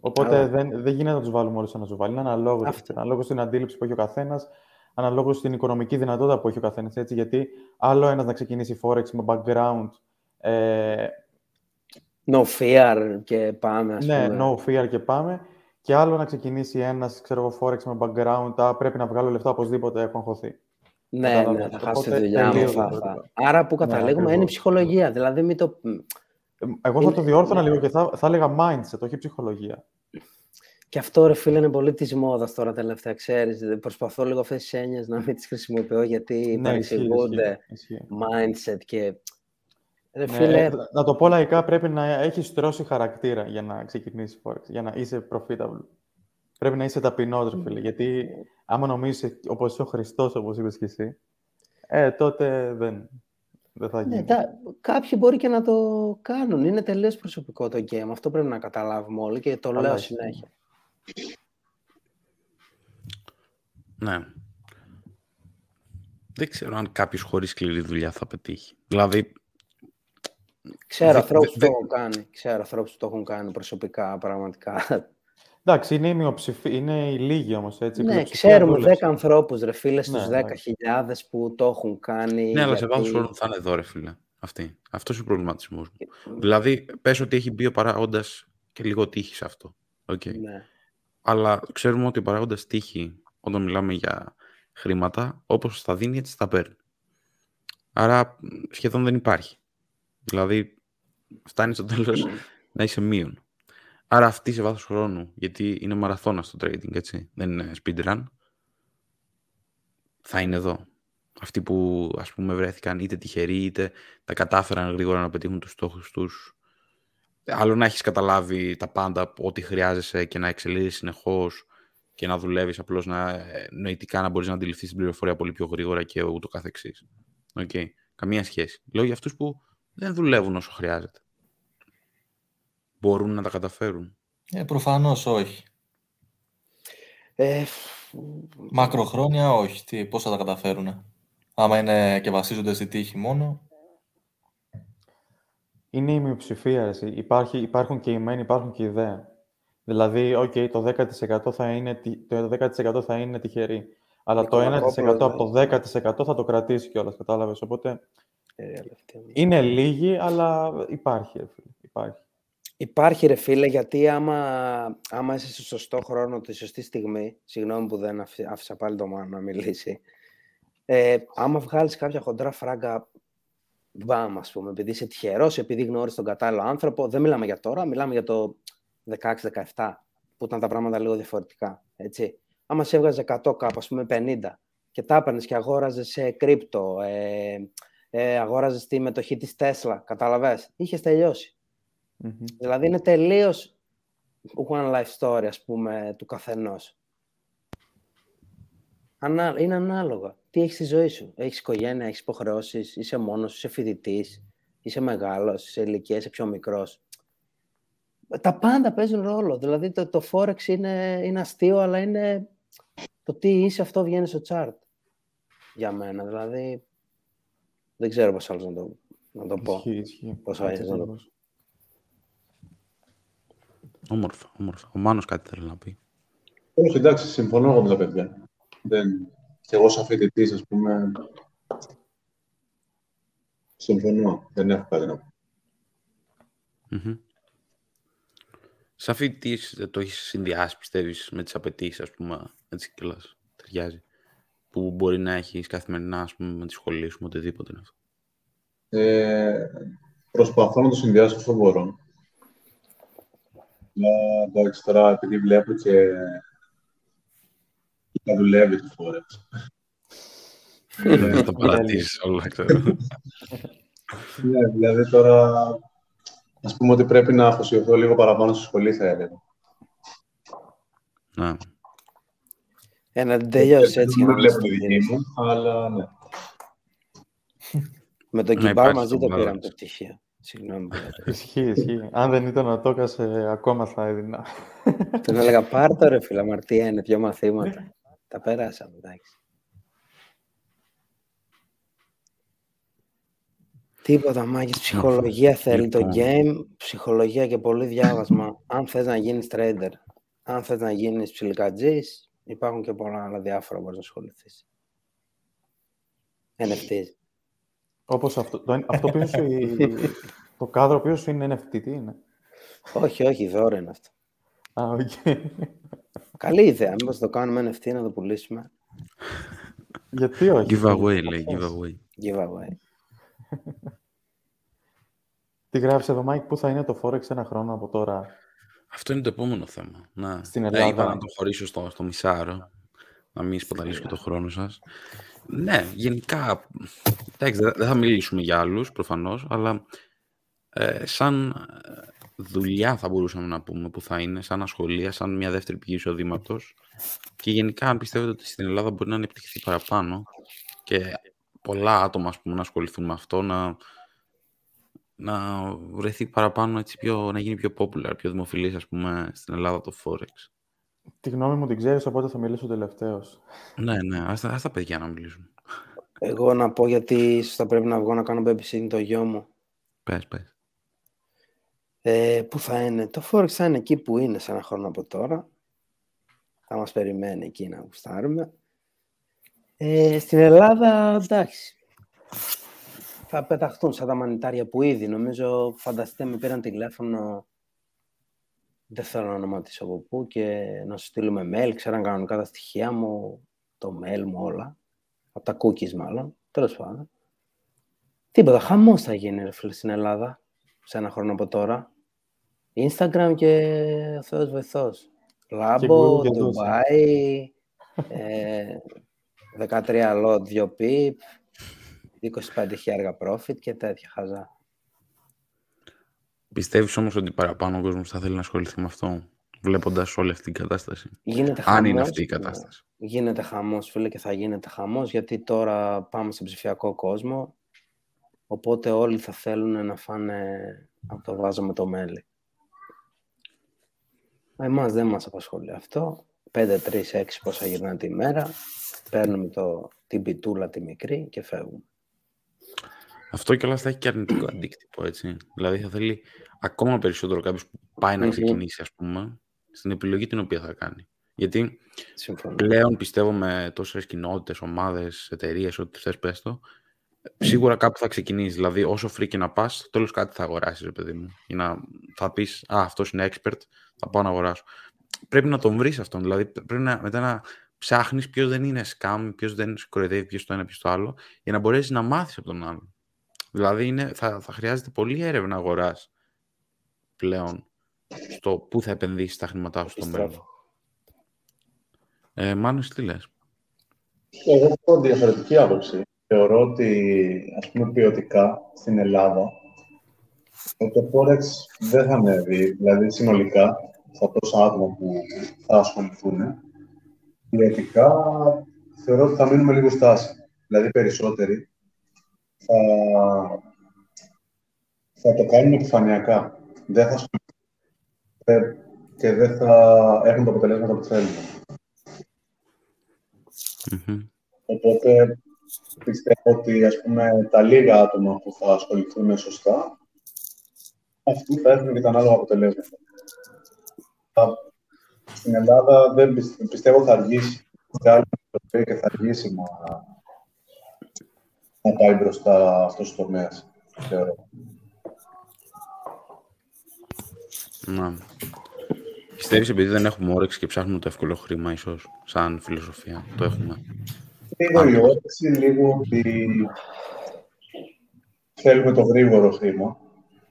Οπότε Καλά. δεν, δεν γίνεται να τους βάλουμε όλους σε ένα τσουβάλι. Είναι αναλόγως, Αυτό. αναλόγως στην αντίληψη που έχει ο καθένας, αναλόγως στην οικονομική δυνατότητα που έχει ο καθένας. Έτσι, γιατί άλλο ένας να ξεκινήσει Forex με background, ε, No fear και πάμε, ας ναι, πούμε. no fear και πάμε. Και άλλο να ξεκινήσει ένας, ξέρω εγώ, Forex με background, α, πρέπει να βγάλω λεφτά οπωσδήποτε, έχω αγχωθεί. Ναι, Κατάλαβες. ναι, θα χάσει τη Οπότε, δουλειά μου. τελείως Θα, θα. διαφορετικό. Άρα που Ναι, καταλήγουμε είναι η ακριβώς. ψυχολογία. Δηλαδή μην το... Ε, Εγώ θα Είναι- το διόρθωνα ναι. λίγο και θα, θα έλεγα mindset, όχι ψυχολογία. Και αυτό ρε φίλε είναι πολύ της μόδας τώρα τελευταία, ξέρεις. Προσπαθώ λίγο αυτές τις έννοιες να μην τις χρησιμοποιώ γιατί Ναι, ισχύει, παρεξηγούνται ισχύει, ισχύει. mindset και... Ρε Ναι, φίλε, ε, να το πω λαϊκά, πρέπει να έχεις τρώσει χαρακτήρα για να ξεκινήσεις Forex, για να είσαι profitable. Πρέπει να είσαι ταπεινός, ρε φίλε, γιατί άμα νομίζεις όπως είσαι ο Χριστός, όπως είπες και εσύ, ε, τότε δεν, δεν θα γίνει. ναι, τα, κάποιοι μπορεί και να το κάνουν. Είναι τελείως προσωπικό το game. Αυτό πρέπει να καταλάβουμε όλοι και το Καλά, λέω ισχύει. συνέχεια. Ναι. δεν ξέρω αν κάποιος χωρίς σκληρή δουλειά θα πετύχει. Δηλαδή. Ξέρω δε- ανθρώπους δε- που το έχουν κάνει. Ξέρω ανθρώπους που το έχουν κάνει προσωπικά, πραγματικά. Εντάξει, είναι η μειοψηφία, είναι η λίγη όμως, έτσι. η ναι, πλειοψηφία ξέρουμε δούλεψε. 10 ανθρώπους, ρε φίλε, στους Ναι, 10.000 που το έχουν κάνει. Ναι, αλλά σε βάθος γιατί- χρόνου θα είναι εδώ, ρε φίλε. Αυτή. Αυτός είναι ο προβληματισμός μου. Δηλαδή, πες ότι έχει μπει ο παράγοντας και λίγο τύχη σε αυτό. Οκ. Ναι. Αλλά ξέρουμε ότι ο παράγοντας τύχη, όταν μιλάμε για χρήματα, όπως τα δίνει, έτσι τα παίρνει. Άρα μ, σχεδόν δεν υπάρχει. Δηλαδή, φτάνει στο τέλος να είσαι μείον. Άρα αυτή σε βάθος χρόνου, γιατί είναι μαραθώνας στο trading, έτσι, δεν είναι speedrun, θα είναι εδώ. Αυτοί που ας πούμε βρέθηκαν είτε τυχεροί είτε τα κατάφεραν γρήγορα να πετύχουν τους στόχους τους. Άλλο να έχεις καταλάβει τα πάντα, ό,τι χρειάζεσαι και να εξελίσσεις συνεχώς και να δουλεύεις απλώς να, ε, νοητικά να μπορείς να αντιληφθείς την πληροφορία πολύ πιο γρήγορα και ούτω καθεξής. Οκ. Καμία σχέση. Λέω για αυτούς που δεν δουλεύουν όσο χρειάζεται. Μπορούν να τα καταφέρουν. Ε, προφανώς όχι. Ε, Μακροχρόνια όχι. Τι, πώς θα τα καταφέρουν. Άμα είναι και βασίζονται στη τύχη μόνο. Είναι η μειοψηφία. Εσύ. Υπάρχει, υπάρχουν και οι μεν, υπάρχουν και οι δε. Δηλαδή, οκ, το 10% θα είναι, τι- το 10% θα είναι τυχεροί. Αλλά το 1% από το 10% θα το κρατήσει κιόλας, κατάλαβες. Οπότε ε, αλήθεια. είναι λίγοι, αλλά υπάρχει, ρε φίλε, υπάρχει. Υπάρχει ρε φίλε, γιατί άμα, άμα είσαι στο σωστό χρόνο, τη σωστή στιγμή, συγγνώμη που δεν αφή- άφησα πάλι το Μάνο να μιλήσει, ε, άμα βγάλεις κάποια χοντρά φράγκα, μπαμ, ας πούμε, επειδή είσαι τυχερός, επειδή γνώρισες τον κατάλληλο άνθρωπο, δεν μιλάμε για τώρα, μιλάμε για το 16-17, που ήταν τα πράγματα λίγο διαφορετικά, έτσι. Άμα σε έβγαζε 100 κάπου, ας πούμε 50, και τα έπαιρνες και αγόραζες σε κρύπτο, ε, ε, αγόραζες τη μετοχή της Tesla, κατάλαβες, είχες τελειώσει. Μμμ. Δηλαδή είναι τελείως one life story, ας πούμε, του καθενός. Ανά, είναι ανάλογα. Τι έχεις στη ζωή σου. Έχεις οικογένεια, έχεις υποχρεώσεις, είσαι μόνος, είσαι φοιτητής, είσαι μεγάλος, είσαι ηλικίας, είσαι πιο μικρός. Τα πάντα παίζουν ρόλο. Δηλαδή το, το Forex είναι, είναι αστείο, αλλά είναι το τι είσαι αυτό βγαίνει στο chart. Για μένα, δηλαδή δεν ξέρω πώς άλλο να το, να το πω. Ισχύει, ισχύει. Πώς Έτσι θα είναι, ακριβώς. Όμορφα, όμορφα. Ο Μάνος κάτι θέλει να πει. Όχι, εντάξει, συμφωνώ εγώ με τα παιδιά. Δεν... Και εγώ σαν φοιτητής, ας πούμε, συμφωνώ. Δεν έχω κάτι να πω. Μμμ. Σαν φοιτητής δεν το έχεις συνδυάσει, πιστεύεις, με τις απαιτήσεις, ας πούμε, έτσι κιόλας ταιριάζει, που μπορεί να έχεις καθημερινά, ας πούμε, με τη σχολή σου, με οτιδήποτε είναι αυτό; Ε, προσπαθώ να το συνδυάσω όσο μπορώ. Αλλά εντάξει, τώρα επειδή βλέπω και τα δουλεύει το Forex. Δεν το παρατήσεις όλα, ξέρω. Ναι, δηλαδή τώρα ας πούμε ότι πρέπει να αφοσιωθώ λίγο παραπάνω στη σχολή, θα έλεγα. Να. Ε, να την τελειώσεις έτσι. Δεν για με να βλέπω μην τη στο δική πεις. μου, αλλά ναι. Με τον Να Κιμπάρ υπάρχει μαζί στο το πήραμε Forex. το πτυχίο. Συγγνώμη. που λέω. Ισχύει, ισχύει. Αν δεν ήταν ο Τόκας, ε, ακόμα θα έδινα. Τον έλεγα πάρ' το ρε φίλε, αμαρτία είναι, δυο μαθήματα. Τα πέρασαμε, εντάξει. Τίποτα, μάγες. Ψυχολογία θέλει το Λοιπόν. game, ψυχολογία και πολύ διάβασμα. Αν θες να γίνεις trader, αν θες να γίνεις ψιλικατζής, υπάρχουν και πολλά άλλα διάφορα που μπορείς να ασχοληθείς. NFTs. Όπως αυτό, το, αυτό πίσω σου, η- το κάδρο πίσω σου είναι NFT, τι είναι; όχι, όχι, δώρο είναι αυτό. Α, οκ. Καλή ιδέα. Μήπως το κάνουμε NFT να το πουλήσουμε. Γιατί όχι; Giveaway, λέει, giveaway. Giveaway. Τι γράψει εδώ, Μάικ, πού θα είναι το Forex ένα χρόνο από τώρα; Αυτό είναι το επόμενο θέμα. Να. Στην Ε, Ελλάδα. είπα να το χωρίσω στο, στο μισάρο. Να μην σπαταλήσω και το χρόνο σας. Ναι, γενικά, εντάξει, δεν δεν θα μιλήσουμε για άλλους προφανώς, αλλά ε, σαν ε, δουλειά θα μπορούσαμε να πούμε που θα είναι, σαν ασχολία, σαν μια δεύτερη πηγή εισοδήματος. Και γενικά, αν πιστεύετε ότι στην Ελλάδα μπορεί να ανεπτυχθεί παραπάνω και πολλά άτομα ας πούμε, να ασχοληθούν με αυτό, να, να βρεθεί παραπάνω, έτσι, πιο, να γίνει πιο popular, πιο δημοφιλής, ας πούμε, στην Ελλάδα το Forex. Τη γνώμη μου την ξέρεις, οπότε θα μιλήσω τελευταίος. Ναι, ναι, ας, τα- ας τα παιδιά να μιλήσουν. Εγώ να πω γιατί ίσως θα πρέπει να βγω να κάνω babysitting το γιο μου. Πες, πες. Ε, πού θα είναι; Το Forex θα είναι εκεί που είναι σε ένα χρόνο από τώρα. Θα μας περιμένει εκεί να γουστάρουμε. Ε, στην Ελλάδα, εντάξει. Θα πεταχτούν σαν τα μανιτάρια που ήδη, νομίζω, φανταστείτε, με πήραν τηλέφωνο δεν θέλω να ονοματίσω από πού και να σου στείλουμε mail, ξέραν κανονικά τα στοιχεία μου, το mail μου όλα, από τα cookies μάλλον, τέλος πάντων. Τίποτα, χαμός θα γίνει ρε φίλε στην Ελλάδα, σε ένα χρόνο από τώρα. Instagram και ο Θεός βοηθός. Λάμπο, Ντουμπάι, ε, 13 lot, 2 pip, 25 χιλιάργα profit και τέτοια χαζά. Πιστεύεις όμως ότι παραπάνω ο κόσμος θα θέλει να ασχοληθεί με αυτό, βλέποντας όλη αυτή την κατάσταση; Γίνεται Αν χαμός, είναι αυτή η κατάσταση. Γίνεται χαμός, φίλε, και θα γίνεται χαμός, γιατί τώρα πάμε σε ψηφιακό κόσμο, οπότε όλοι θα θέλουν να φάνε από το βάζο με το μέλι. Εμάς δεν μας απασχολεί αυτό. 5, 3, 6 πόσα γυρνάνε τη μέρα, παίρνουμε το, την πιτούλα τη μικρή και φεύγουμε. Αυτό κιόλας θα έχει και αρνητικό αντίκτυπο, έτσι. Δηλαδή θα θέλει ακόμα περισσότερο κάποιος που πάει να Μμμ. ξεκινήσει, ας πούμε, στην επιλογή την οποία θα κάνει. Γιατί Συμφωνώ. πλέον πιστεύω με τόσες κοινότητες, ομάδες, εταιρείες, ό,τι θες πες το, σίγουρα κάπου θα ξεκινήσεις. Δηλαδή, όσο free και να πας, στο τέλος κάτι θα αγοράσεις, ρε παιδί μου. Για να θα πεις, α, αυτός είναι expert, θα πάω να αγοράσω. Πρέπει να τον βρεις αυτόν. Δηλαδή, πρέπει να, μετά να ψάχνεις ποιος δεν είναι scam, ποιος δεν σε κοροϊδεύει, ποιος το ένα, ποιος το άλλο, για να μπορέσεις να μάθεις από τον άλλον. Δηλαδή, είναι, θα, θα χρειάζεται πολλή έρευνα αγοράς πλέον στο πού θα επενδύσεις τα χρήματά σου στο μέλλον. Επιστρέφω. Ε, Μάνος, τι λες; Εγώ έχω διαφορετική άποψη. Θεωρώ ότι, ας πούμε, ποιοτικά στην Ελλάδα, ε, το Forex δεν θα ανέβει. Δηλαδή, συνολικά, στα τόσα άτομα που θα ασχοληθούν, ποιοτικά θεωρώ ότι θα μείνουμε λίγο στάση. Δηλαδή, περισσότεροι θα, θα το κάνουν επιφανειακά. Δεν θα ασχοληθούν και δεν θα έχουν τα αποτελέσματα που θέλουν. Μμμ. Οπότε πιστεύω ότι ας πούμε, τα λίγα άτομα που θα ασχοληθούν σωστά, αυτοί θα έχουν και τα ανάλογα αποτελέσματα. Θα- Στην Ελλάδα δεν πιστε- πιστεύω θα αργήσει και θα αργήσει να, να πάει μπροστά αυτός ο τομέας. Θεωρώ. Να. Πιστεύεις επειδή δεν έχουμε όρεξη και ψάχνουμε το εύκολο χρήμα, ίσως, σαν φιλοσοφία. Το έχουμε; Λίγο η όρεξη, λίγο ότι θέλουμε το γρήγορο χρήμα.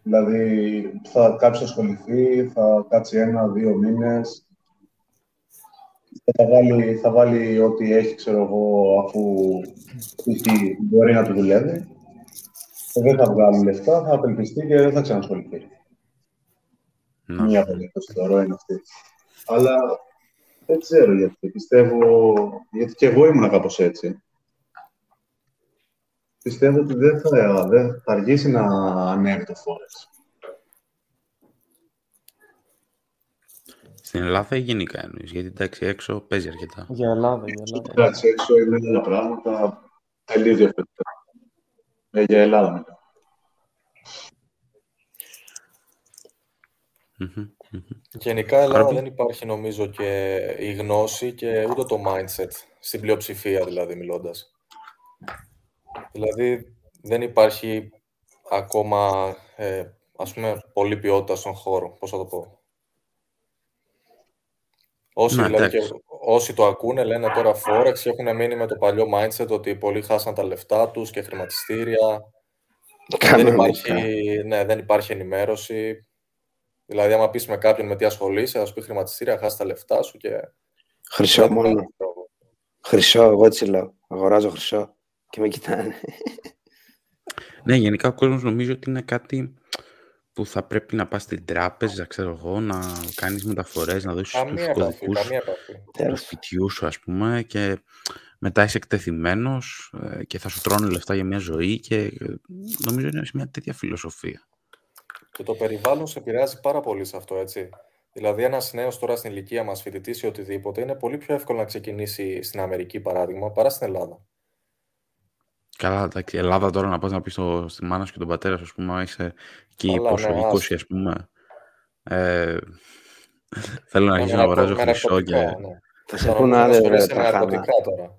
Δηλαδή, θα κάποιος ασχοληθεί, θα κάτσει ένα-δύο μήνες, θα βάλει, θα βάλει ό,τι έχει, ξέρω εγώ, αφού π.χ. μπορεί να του δουλεύει. Και δεν θα βγάλει λεφτά, θα απελπιστεί και δεν θα ξανασχοληθεί. Να. Μία περίπτωση θεωρώ είναι αυτή. Αλλά δεν ξέρω γιατί. Πιστεύω, γιατί και εγώ ήμουν κάπως έτσι. Πιστεύω ότι δεν θα, δεν θα αργήσει να ανέβει το Forex. Στην Ελλάδα ή γενικά εννοείς, γιατί εντάξει έξω παίζει αρκετά. Για Ελλάδα, για Ελλάδα. Εντάξει, έξω είναι άλλα πράγματα τελείως διαφορετικά. Ε, για Ελλάδα μετά. Μμμ, μμμ. Γενικά, Ελλάδα Άρα, δεν υπάρχει νομίζω και η γνώση και ούτε το mindset, στην πλειοψηφία δηλαδή μιλώντας. Δηλαδή, δεν υπάρχει ακόμα, ε, ας πούμε, πολλή ποιότητα στον χώρο, πώς θα το πω; Όσοι, Ναι, δηλαδή, εντάξει. και, όσοι το ακούνε λένε τώρα Forex και έχουν μείνει με το παλιό mindset ότι πολλοί χάσαν τα λεφτά τους και χρηματιστήρια. Δεν Κανονικά. υπάρχει, ναι, δεν υπάρχει ενημέρωση. Δηλαδή, άμα πεις με κάποιον με τι ασχολείσαι, θα σου πει χρηματιστήρια, χάσει τα λεφτά σου και... Χρυσό δεν μόνο. υπάρχει τρόπο. Χρυσό, εγώ έτσι λέω. Αγοράζω χρυσό. Και με κοιτάνε. Ναι, γενικά ο κόσμος νομίζει ότι είναι κάτι που θα πρέπει να πας στην τράπεζα, ξέρω εγώ, να κάνεις μεταφορές, να δώσεις Καμία τους επαφή, κωδικούς καμία επαφή. του Τέλος. σπιτιού σου, ας πούμε, και μετά είσαι εκτεθειμένος ε, και θα σου τρώνε λεφτά για μια ζωή και ε, νομίζω είναι σε μια τέτοια φιλοσοφία. Και το περιβάλλον σε επηρεάζει πάρα πολύ σε αυτό, έτσι. Δηλαδή, ένας νέος τώρα στην ηλικία μας, φοιτητής ή οτιδήποτε, είναι πολύ πιο εύκολο να ξεκινήσει στην Αμερική, παράδειγμα, παρά στην Ελλάδα. Καλά, εντάξει, Ελλάδα τώρα να πας να πεις στο, στη μάνα σου και τον πατέρα σου, ας πούμε, είσαι εκεί Καλά, πόσο, ναι, 20 άστο. ας πούμε. Ε, θέλω να Με αρχίσω να ναρκω- αγοράζω με χρυσό και... ναρκωτικά, ναι. Θα σε Θα πούνε νομίζουν άλλοι πως ρε είσαι με τραχάνα. ναρκωτικά τώρα.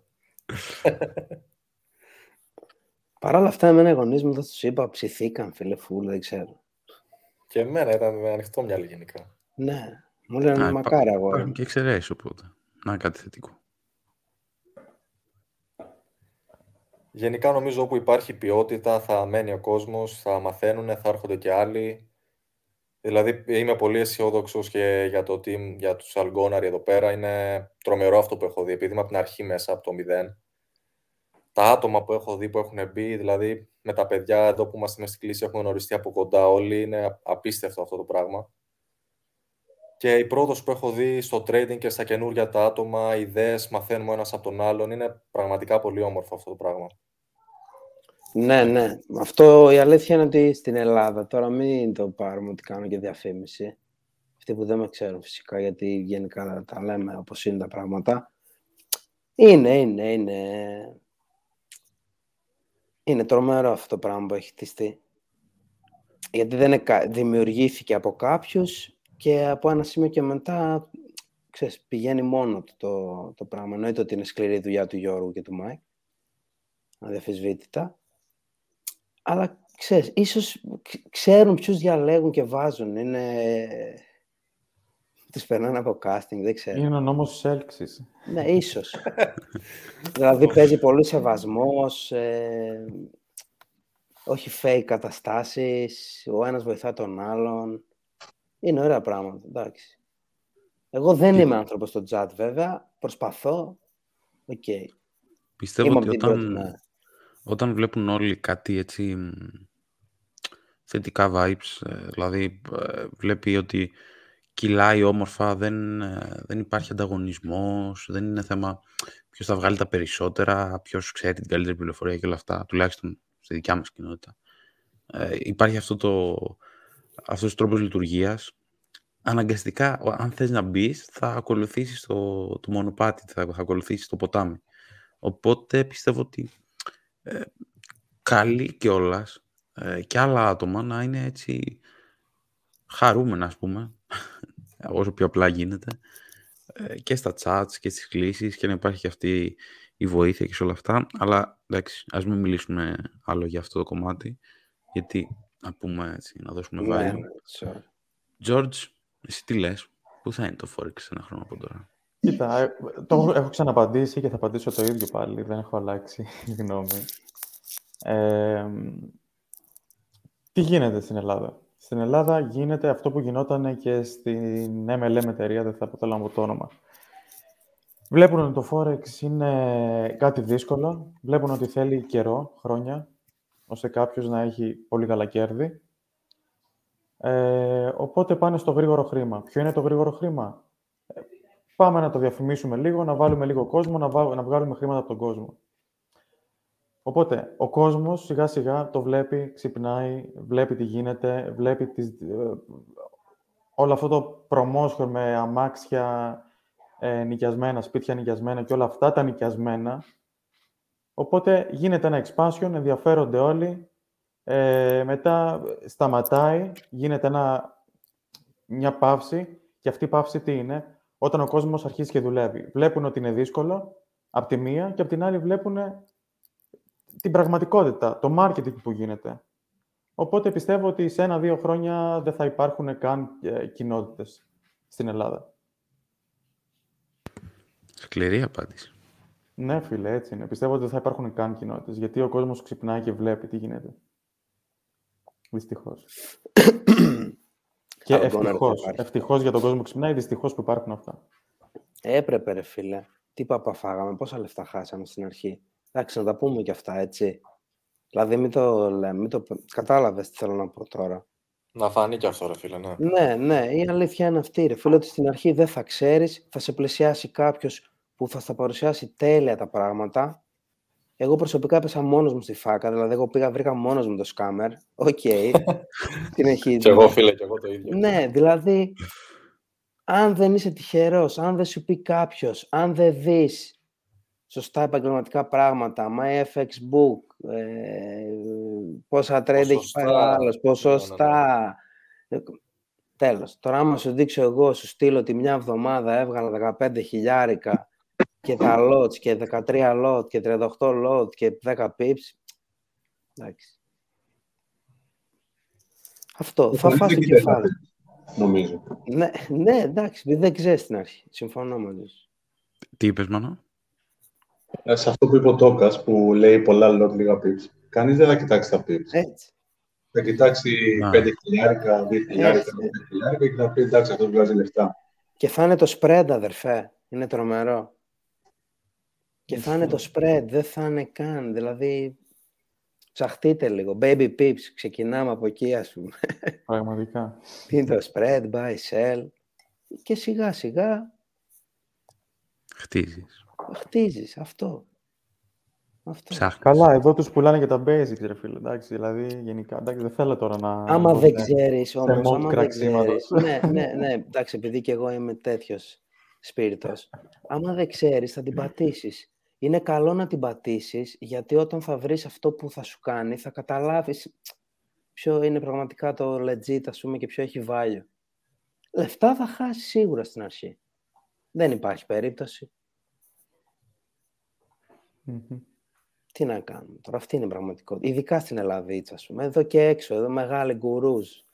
Παρ' όλα αυτά, εμένα οι γονείς μου δεν τους είπα, ψηθήκαν φίλε φούλ, δεν ξέρω. Και εμένα ήταν με ανοιχτό μυαλί γενικά. Ναι, μου λένε Α, μακάρι υπά- αγόρι Υπάρχουν μου. και εξαιρέσεις οπότε. Να κάτι θετικό. Γενικά νομίζω όπου υπάρχει ποιότητα θα μένει ο κόσμος, θα μαθαίνουν, θα έρχονται και άλλοι. Δηλαδή είμαι πολύ αισιόδοξος και για το team, για τους Αλγκόναροι εδώ πέρα. Είναι τρομερό αυτό που έχω δει, επειδή είμαι από την αρχή μέσα, από το μηδέν. Τα άτομα που έχω δει που έχουν μπει, δηλαδή με τα παιδιά εδώ που είμαστε μέσα στην κλίση, έχουμε γνωριστεί από κοντά όλοι, είναι απίστευτο αυτό το πράγμα. Και η πρόοδος που έχω δει στο trading και στα καινούργια τα άτομα, οι ιδέες μαθαίνουμε ο ένας από τον άλλον, είναι πραγματικά πολύ όμορφο αυτό το πράγμα. Ναι, ναι. Αυτό η αλήθεια είναι ότι στην Ελλάδα, τώρα μην το πάρουμε ότι κάνω και διαφήμιση. Αυτοί που δεν με ξέρουν φυσικά, γιατί γενικά τα λέμε όπως είναι τα πράγματα. Είναι, είναι, είναι. Είναι τρομερό αυτό το πράγμα που έχει χτιστεί. Γιατί δεν είναι, κα- δημιουργήθηκε από κάποιους και από ένα σημείο και μετά ξέρεις, πηγαίνει μόνο του το, το πράγμα. Εννοείται ότι είναι σκληρή η δουλειά του Γιώργου και του Μάικ. Αδιαμφισβήτητα. Αλλά ξέρεις, ίσως ξ- ξέρουν ποιους διαλέγουν και βάζουν. Είναι... Τους περνάνε από casting, δεν ξέρω. Είναι ο νόμος της έλξης. Ναι, ίσως. δηλαδή παίζει πολύ σεβασμός, ε, όχι fake καταστάσεις, ο ένας βοηθά τον άλλον. Είναι ωραία πράγματα, εντάξει. Εγώ δεν είμαι άνθρωπος στο chat βέβαια, προσπαθώ, οκ. Πιστεύω Είμαι ότι από την πρώτη, όταν, ναι. Όταν βλέπουν όλοι κάτι έτσι μ, θετικά vibes, ε, δηλαδή ε, βλέπει ότι κυλάει όμορφα, δεν, ε, δεν υπάρχει ανταγωνισμός, δεν είναι θέμα ποιος θα βγάλει τα περισσότερα, ποιος ξέρει την καλύτερη πληροφορία και όλα αυτά, τουλάχιστον στη δικιά μας κοινότητα. Ε, υπάρχει αυτό το, αυτός ο τρόπος λειτουργίας. Αναγκαστικά, ο- αν θες να μπεις, θα ακολουθήσεις το, το μονοπάτι, θα, θα ακολουθήσεις το ποτάμι. Οπότε πιστεύω ότι ε, καλεί κιόλας ε, και άλλα άτομα να είναι έτσι χαρούμενα, ας πούμε, όσο πιο απλά γίνεται, ε, και στα chats και στις κλήσεις και να υπάρχει και αυτή η βοήθεια και σε όλα αυτά. Αλλά εντάξει, ας μην μιλήσουμε άλλο για αυτό το κομμάτι, γιατί να πούμε έτσι, να δώσουμε Ναι, value. ναι, sorry. George, εσύ τι λες, πού θα είναι το Forex ένα χρόνο από τώρα; Κοίτα, ε, το έχω- έχω ξαναπαντήσει και θα απαντήσω το ίδιο πάλι. Δεν έχω αλλάξει γνώμη. Ε, τι γίνεται στην Ελλάδα; Στην Ελλάδα γίνεται αυτό που γινόταν και στην MLM εταιρεία, δεν θα αποτελώ το όνομα. Βλέπουν ότι το Forex είναι κάτι δύσκολο, βλέπουν ότι θέλει καιρό, χρόνια, ώστε κάποιος να έχει πολύ καλά κέρδη. Ε, οπότε πάνε στο γρήγορο χρήμα. Ποιο είναι το γρήγορο χρήμα; Ε, Πάμε να το διαφημίσουμε λίγο, να βάλουμε λίγο κόσμο, να, βά- να βγάλουμε χρήματα από τον κόσμο. Οπότε, ο κόσμος σιγά σιγά το βλέπει, ξυπνάει, βλέπει τι γίνεται, βλέπει τις, ε, όλο αυτό το προμόσχορ με αμάξια ε, νοικιασμένα, σπίτια νοικιασμένα και όλα αυτά τα νοικιασμένα. Οπότε γίνεται ένα expansion, ενδιαφέρονται όλοι, ε, μετά σταματάει, γίνεται ένα, μια παύση και αυτή η παύση τι είναι, όταν ο κόσμος αρχίζει και δουλεύει. Βλέπουν ότι είναι δύσκολο, από τη μία, και από την άλλη βλέπουν την πραγματικότητα, το marketing που γίνεται. Οπότε πιστεύω ότι σε ένα-δύο χρόνια δεν θα υπάρχουν καν ε, κοινότητες στην Ελλάδα. Σκληρή απάντηση. Ναι, φίλε, έτσι είναι. Πιστεύω ότι δεν θα υπάρχουν καν κοινότητες, γιατί ο κόσμος ξυπνάει και βλέπει τι γίνεται. Δυστυχώς. και Αργό να έρθει ευτυχώς, υπάρχει. ευτυχώς για τον κόσμο που ξυπνάει, δυστυχώς που υπάρχουν αυτά. Έπρεπε, ρε φίλε. Τι παπα φάγαμε, πόσα λεφτά χάσαμε στην αρχή. Εντάξει, να τα πούμε κι αυτά, έτσι. Δηλαδή, μην το λέμε, μην το... Κατάλαβες τι θέλω να πω τώρα. Να φανεί και αυτό, ρε φίλε, ναι. Ναι, ναι, η αλήθεια είναι αυτή, ρε φίλε, ότι στην αρχή δεν θα ξέρεις, θα σε πλησιάσει κάποιος που θα στα παρουσιάσει τέλεια τα πράγματα. Εγώ προσωπικά έπεσα μόνος μου στη φάκα, δηλαδή εγώ πήγα, βρήκα μόνος μου το scammer. OK, συνεχίζει. Και εγώ, φίλε, και εγώ το ίδιο. Ναι, δηλαδή, αν δεν είσαι τυχερός, αν δεν σου πει κάποιος, αν δεν δεις σωστά επαγγελματικά πράγματα, MyFX Book, ε, πόσα trade έχει πάρει ο άλλος, ποσοστά. Ναι, ναι. Τέλος. Τώρα άμα σου δείξω εγώ, σου στείλω ότι μια εβδομάδα έβγαλα 15 χιλιάρικα και τα lots και 13 lot και 38 lot και 10 pips. Εντάξει. Αυτό. Θα φας το κεφάλι. Νομίζω. Ναι, ναι, εντάξει, δεν ξέρεις στην αρχή. Συμφωνώ μαζί σου. Τι είπες, Μανώ; Ε, σε αυτό που είπε ο Τόκας, που λέει πολλά lot, λίγα pips, κανείς δεν θα κοιτάξει τα pips. Έτσι. Θα κοιτάξει 5 χιλιάρικα, 2 χιλιάρικα, 5 χιλιάρικα και θα πει εντάξει, αυτός βγάζει λεφτά. Και θα είναι το spread, αδερφέ. Είναι τρομερό. Και θα είναι το spread, δεν θα είναι καν. Δηλαδή, ψαχτείτε λίγο. Baby pips, ξεκινάμε από εκεί, ας πούμε. Πραγματικά. Τι είναι το spread, buy, sell. Και σιγά σιγά... Χτίζεις. Χτίζεις, αυτό. αυτό. Καλά, εδώ τους πουλάνε και τα basics, ρε φίλε. Εντάξει, δηλαδή, γενικά, εντάξει, δεν θέλω τώρα να... Άμα δεν ξέρεις όμως, άμα δεν ξέρεις... ναι, ναι, ναι, εντάξει, επειδή και εγώ είμαι τέτοιος σπίριτος. Άμα δεν ξέρεις, θα την πατήσεις είναι καλό να την πατήσεις, γιατί όταν θα βρεις αυτό που θα σου κάνει, θα καταλάβεις ποιο είναι πραγματικά το legit, ας πούμε, και ποιο έχει value. Λεφτά θα χάσεις σίγουρα στην αρχή. Δεν υπάρχει περίπτωση. Τι να κάνουμε τώρα, αυτή είναι η πραγματικότητα. Ειδικά στην Ελλαδίτσα, ας πούμε. Εδώ και έξω, εδώ μεγάλοι γκουρούς.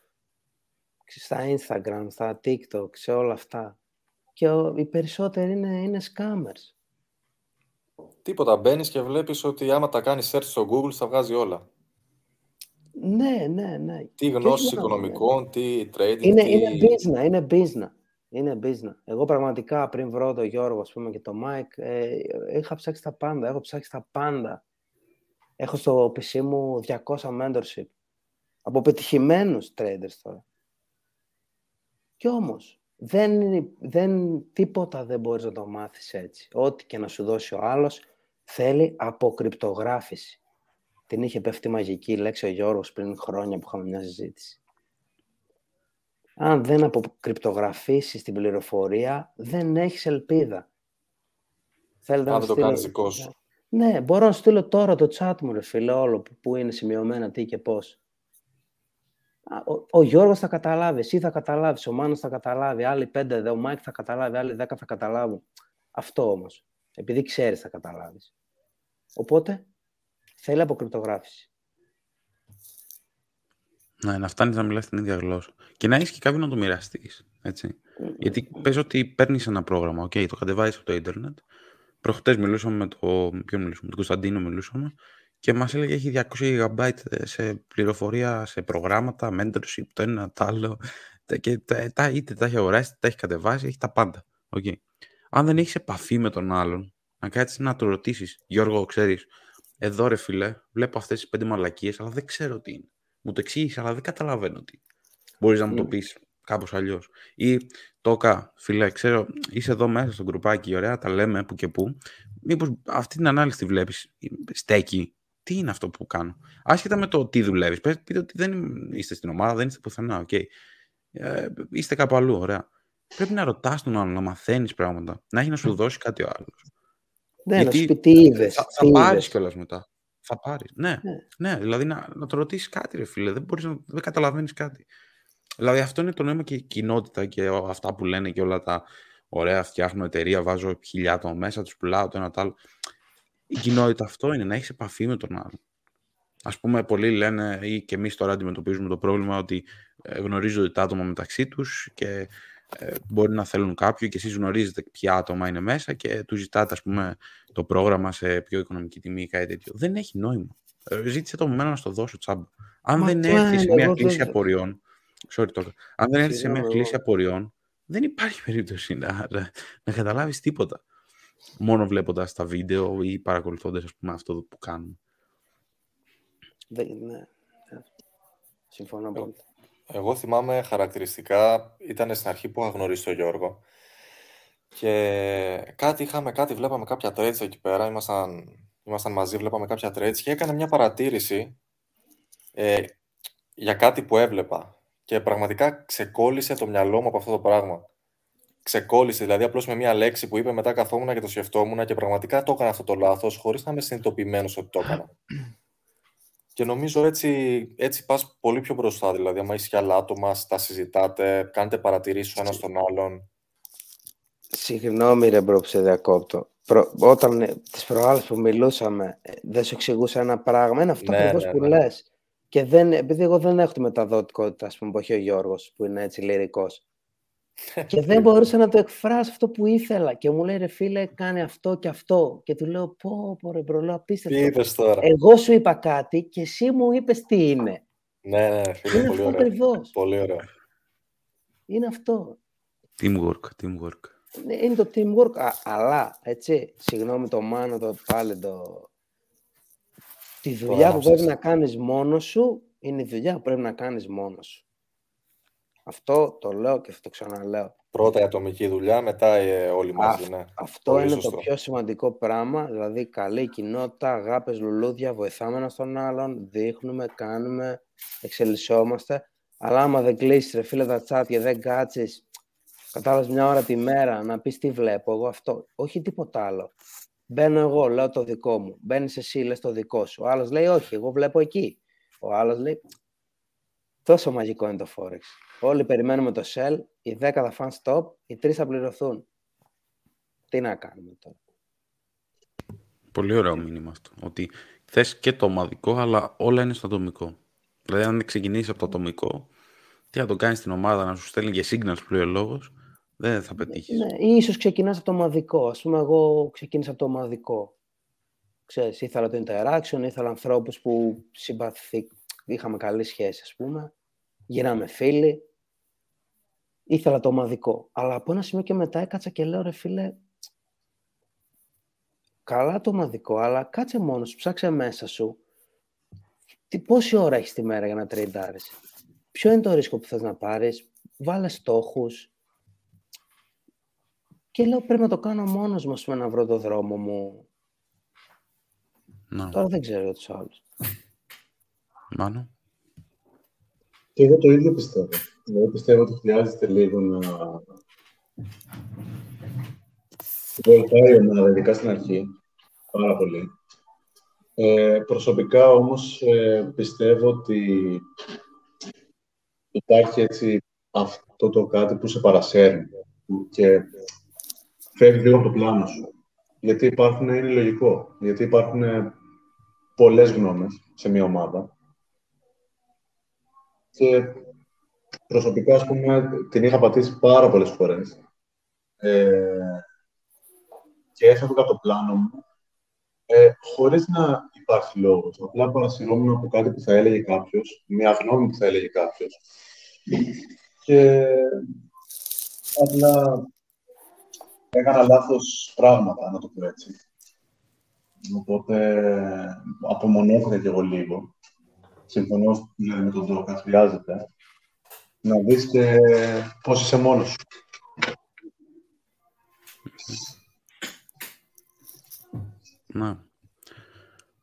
Στα Instagram, στα TikTok, σε όλα αυτά. Και οι περισσότεροι είναι, είναι scammers. Τίποτα. Μπαίνεις και βλέπεις ότι άμα τα κάνεις search στο Google θα βγάζει όλα. Ναι, ναι, ναι. Τι γνώσεις οικονομικών, τι trading. Είναι, τι... είναι business, είναι business. Είναι business. Εγώ πραγματικά πριν βρω τον Γιώργο ας πούμε, και τον Mike, ε, είχα ψάξει τα πάντα. Έχω ψάξει τα πάντα. Έχω στο PC μου 200 mentorship. Από πετυχημένου traders τώρα. Κι όμως, δεν, δεν, τίποτα δεν μπορείς να το μάθεις έτσι. Ό,τι και να σου δώσει ο άλλος, θέλει αποκρυπτογράφηση. Την είχε πέφτει μαγική λέξη ο Γιώργος πριν χρόνια που είχαμε μια συζήτηση. Αν δεν αποκρυπτογραφήσεις την πληροφορία, δεν έχεις ελπίδα. Θέλετε Αν δεν το κάνεις δικό σου. Ναι, μπορώ να στείλω τώρα το chat μου, ρε φίλε, όλο που είναι σημειωμένα τι και πώς. Ο, ο Γιώργος θα καταλάβει, εσύ θα καταλάβεις, ο Μάνος θα καταλάβει, άλλοι πέντε, ο Μάικ θα καταλάβει, άλλοι δέκα θα καταλάβουν. Αυτό όμως. Επειδή ξέρεις θα καταλάβεις. Οπότε, θέλει αποκρυπτογράφηση. Ναι, να φτάνεις να μιλάς την ίδια γλώσσα. Και να έχεις και κάποιον να το μοιραστείς. Γιατί πες ότι παίρνεις ένα πρόγραμμα, okay, το κατεβάζεις από το Ιντερνετ. Προχτές μιλούσαμε με το. Ποιο μιλούσαμε, με τον Κωνσταντίνο μιλούσαμε και μας έλεγε έχει 200 GB σε πληροφορία, σε προγράμματα, mentorship, το ένα, το άλλο. Και τα, είτε τα έχει αγοράσει, είτε τα έχει κατεβάσει, έχει τα πάντα. Okay αν δεν έχεις επαφή με τον άλλον, να κάτσεις να το ρωτήσεις, Γιώργο, ξέρεις, εδώ ρε φιλέ, βλέπω αυτές τις πέντε μαλακίες, αλλά δεν ξέρω τι είναι. Μου το εξήγησες, αλλά δεν καταλαβαίνω τι. Μπορείς να μου το ναι. πεις κάπως αλλιώς. Ή Τόκα, φιλέ, ξέρω, είσαι εδώ μέσα στο γκρουπάκι, ωραία, τα λέμε που και που. Μήπως αυτή την ανάλυση τη βλέπεις, στέκει. Τι είναι αυτό που κάνω. Άσχετα με το τι δουλεύεις. Πείτε ότι δεν είστε στην ομάδα, δεν είστε πουθενά. Okay. Ε, είστε κάπου αλλού, ωραία. Πρέπει να ρωτάς τον άλλον, να μαθαίνεις πράγματα. Να έχει να σου δώσει κάτι ο άλλος. Ναι, Γιατί να σου πει τι είδες. Θα, θα πάρεις κιόλας μετά. Θα πάρεις. Ναι, ναι, ναι. δηλαδή να, να το ρωτήσεις κάτι, ρε φίλε. Δεν, μπορείς να, δεν καταλαβαίνεις κάτι. Δηλαδή αυτό είναι το νόημα και η κοινότητα και αυτά που λένε και όλα τα ωραία φτιάχνω εταιρεία, βάζω χιλιάτο μέσα, τους πουλάω το ένα το άλλο. Η κοινότητα αυτό είναι, να έχεις επαφή με τον άλλον. Α πούμε, πολλοί λένε, ή και εμείς τώρα αντιμετωπίζουμε το πρόβλημα ότι ε, γνωρίζονται τα άτομα μεταξύ τους και ε, μπορεί να θέλουν κάποιο και εσείς γνωρίζετε ποια άτομα είναι μέσα και του ζητάτε ας πούμε, το πρόγραμμα σε πιο οικονομική τιμή ή κάτι τέτοιο. Δεν έχει νόημα. Ε, ζήτησε το από μένα να στο δώσω τσάμπα. Αν δεν έρθει σε μια κλίση απορριών, sorry, τώρα, αν δεν έρθει σε μια κλίση απορριών, δεν υπάρχει περίπτωση να, να καταλάβεις τίποτα. Μόνο βλέποντας τα βίντεο ή παρακολουθώντας ας πούμε, αυτό που κάνουν. Ναι. Συμφωνώ πολύ. Εγώ θυμάμαι χαρακτηριστικά, ήταν στην αρχή που είχα γνωρίσει τον Γιώργο και κάτι είχαμε, κάτι βλέπαμε κάποια trades εκεί πέρα, ήμασταν, ήμασταν μαζί, βλέπαμε κάποια trades και έκανε μια παρατήρηση ε, για κάτι που έβλεπα και πραγματικά ξεκόλλησε το μυαλό μου από αυτό το πράγμα. ξεκόλλησε. Δηλαδή, απλώς με μία λέξη που είπε, μετά καθόμουν και το σκεφτόμουν και πραγματικά το έκανα αυτό το λάθος, χωρίς να είμαι συνειδητοποιημένος ότι το έκανα. Και νομίζω έτσι, έτσι πας πολύ πιο μπροστά, δηλαδή, άμα είσαι άλλα άτομα, τα συζητάτε, κάνετε παρατηρήσεις ο ένας τον άλλον. Συγγνώμη ρε bro που σε διακόπτω. Προ... Όταν ε, τις προάλλες που μιλούσαμε, ε, δεν σου εξηγούσα ένα πράγμα. Είναι αυτό Ναι, ακριβώς ναι, που ναι. λες. Και δεν, επειδή εγώ δεν έχω τη μεταδοτικότητα, ας πούμε, που έχει ο Γιώργος, που είναι έτσι λυρικός. Και δεν μπορούσα να το εκφράσω αυτό που ήθελα. Και μου λέει, ρε φίλε, κάνε αυτό και αυτό. Και του λέω, πω, πω ρε bro, λέω, Τι απίστευτο. είπες τώρα; Εγώ σου είπα κάτι και εσύ μου είπες τι είναι. Ναι, ναι, φίλε, είναι πολύ αυτό ωραίο. ακριβώς. Πολύ ωραίο. Είναι αυτό. Teamwork, teamwork. Ναι, Είναι το teamwork, α- αλλά, έτσι, συγγνώμη το μάνο, το πάλι το... Τη δουλειά που έγραψες. πρέπει να κάνεις μόνος σου, είναι η δουλειά που πρέπει να κάνεις μόνος σου. Αυτό το λέω και θα το ξαναλέω. Πρώτα η ατομική δουλειά, μετά ε, όλοι μαζί, Α, ναι. Αυτό Πολύ είναι σωστό. το πιο σημαντικό πράγμα, δηλαδή καλή κοινότητα, αγάπες, λουλούδια, βοηθάμε ένα τον άλλον, δείχνουμε, κάνουμε, εξελισσόμαστε. Αλλά άμα δεν κλείσεις ρε φίλε τα chat και δεν κάτσεις, κατάλαβες μια ώρα τη μέρα να πεις τι βλέπω εγώ αυτό, όχι τίποτα άλλο. Μπαίνω εγώ, λέω το δικό μου. Μπαίνεις εσύ, λες το δικό σου. Ο άλλος λέει όχι, εγώ βλέπω εκεί. Ο άλλος λέει τόσο μαγικό είναι το Forex. Όλοι περιμένουμε το sell, οι 10 θα φάνε stop, οι 3 θα πληρωθούν. Τι να κάνουμε τώρα. Πολύ ωραίο μήνυμα αυτό. Ότι θες και το ομαδικό, αλλά όλα είναι στο ατομικό. Δηλαδή, αν δεν ξεκινήσεις από το ατομικό, τι να το κάνεις στην ομάδα να σου στέλνει και signals που λέει ο λόγος, δεν θα πετύχεις. Ναι, ή ίσως ξεκινάς από το ομαδικό. Ας πούμε, εγώ ξεκίνησα από το ομαδικό. Ξέρεις, ήθελα το interaction, ήθελα ανθρώπους που συμπαθη... είχαμε καλή σχέση, ας πούμε. Γίναμε φίλοι. Ήθελα το ομαδικό. Αλλά από ένα σημείο και μετά έκατσα και λέω, ρε φίλε, καλά το ομαδικό, αλλά κάτσε μόνος σου, ψάξε μέσα σου. Τι, πόση ώρα έχεις τη μέρα για να τρέιντάρεις. Ποιο είναι το ρίσκο που θες να πάρεις; Βάλε στόχους. Και λέω πρέπει να το κάνω μόνος μου, ας πούμε, να βρω το δρόμο μου. Να, Τώρα δεν ξέρω για τους άλλους. Μάνο. Και εγώ το ίδιο πιστεύω. Εγώ πιστεύω ότι χρειάζεται λίγο να βοηθάει η ομάδα, ειδικά στην αρχή, πάρα πολύ. Ε, προσωπικά όμως ε, πιστεύω ότι υπάρχει έτσι αυτό το κάτι που σε παρασέρνει και φεύγει λίγο από το πλάνο σου. Γιατί υπάρχουν, είναι λογικό, γιατί υπάρχουν πολλές γνώμες σε μια ομάδα και προσωπικά, ας πούμε, την είχα πατήσει πάρα πολλές φορές. Ε, και έφευγα από το πλάνο μου, ε, χωρίς να υπάρχει λόγος. Απλά παρασυρώμουν από κάτι που θα έλεγε κάποιος, μια γνώμη που θα έλεγε κάποιος. Και απλά έκανα λάθος πράγματα, να το πω έτσι. Οπότε απομονώθηκα κι εγώ λίγο. Συμφωνώ δηλαδή, με τον Δόκα, χρειάζεται να δεις και πώς είσαι μόνος σου. Να.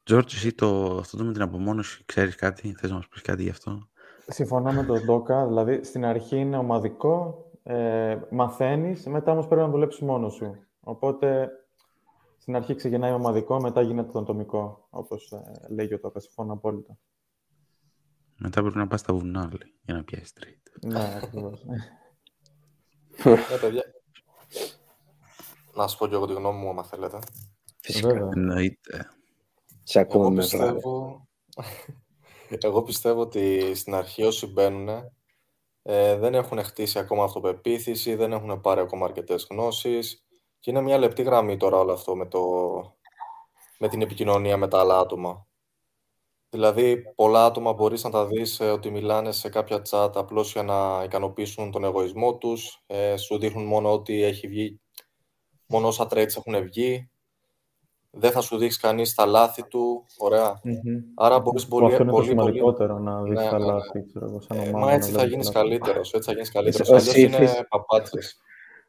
Τζόρτζ, εσύ το, αυτό το με την απομόνωση, ξέρεις κάτι, θες να μας πεις κάτι γι' αυτό; Συμφωνώ με τον Ντόκα. Δηλαδή, στην αρχή είναι ομαδικό, ε, μαθαίνεις, μετά όμως πρέπει να δουλέψεις μόνος σου. Οπότε, στην αρχή ξεκινάει ομαδικό, μετά γίνεται το ατομικό, όπως ε, λέγει ο Ντόκα. Συμφωνώ απόλυτα. Μετά πρέπει να πας στα βουνά, λέει, για να πιάσεις trade. ναι, ακριβώς. Ναι, παιδιά. Να σας πω και εγώ τη γνώμη μου, άμα θέλετε. Φυσικά. Βέβαια. Εννοείται. Σε ακούμε Εγώ με βράδυ. πιστεύω... Εγώ πιστεύω ότι στην αρχή όσοι μπαίνουν ε, δεν έχουν χτίσει ακόμα αυτοπεποίθηση, δεν έχουν πάρει ακόμα αρκετές γνώσεις και είναι μια λεπτή γραμμή τώρα όλο αυτό με, το, με την επικοινωνία με τα άλλα άτομα. Δηλαδή, πολλά άτομα μπορείς να τα δεις ε, ότι μιλάνε σε κάποια chat απλώς για να ικανοποιήσουν τον εγωισμό τους, ε, σου δείχνουν μόνο ότι έχει βγει, μόνο όσα trades έχουν βγει, δεν θα σου δείξει κανείς τα λάθη του, ωραία. Μμμ. Άρα μπορείς Που πολύ, αυτό είναι το πολύ, πολύ... σημαντικότερο, να δεις Ναι, τα ναι, ναι. λάθη, ξέρω εγώ, σαν Ε, ομάδα. μα έτσι να θα βλέπεις γίνεις τα λάθη. καλύτερος, έτσι θα γίνεις καλύτερος. Ο Αλλιώς είναι Σύφης. παπάτσες.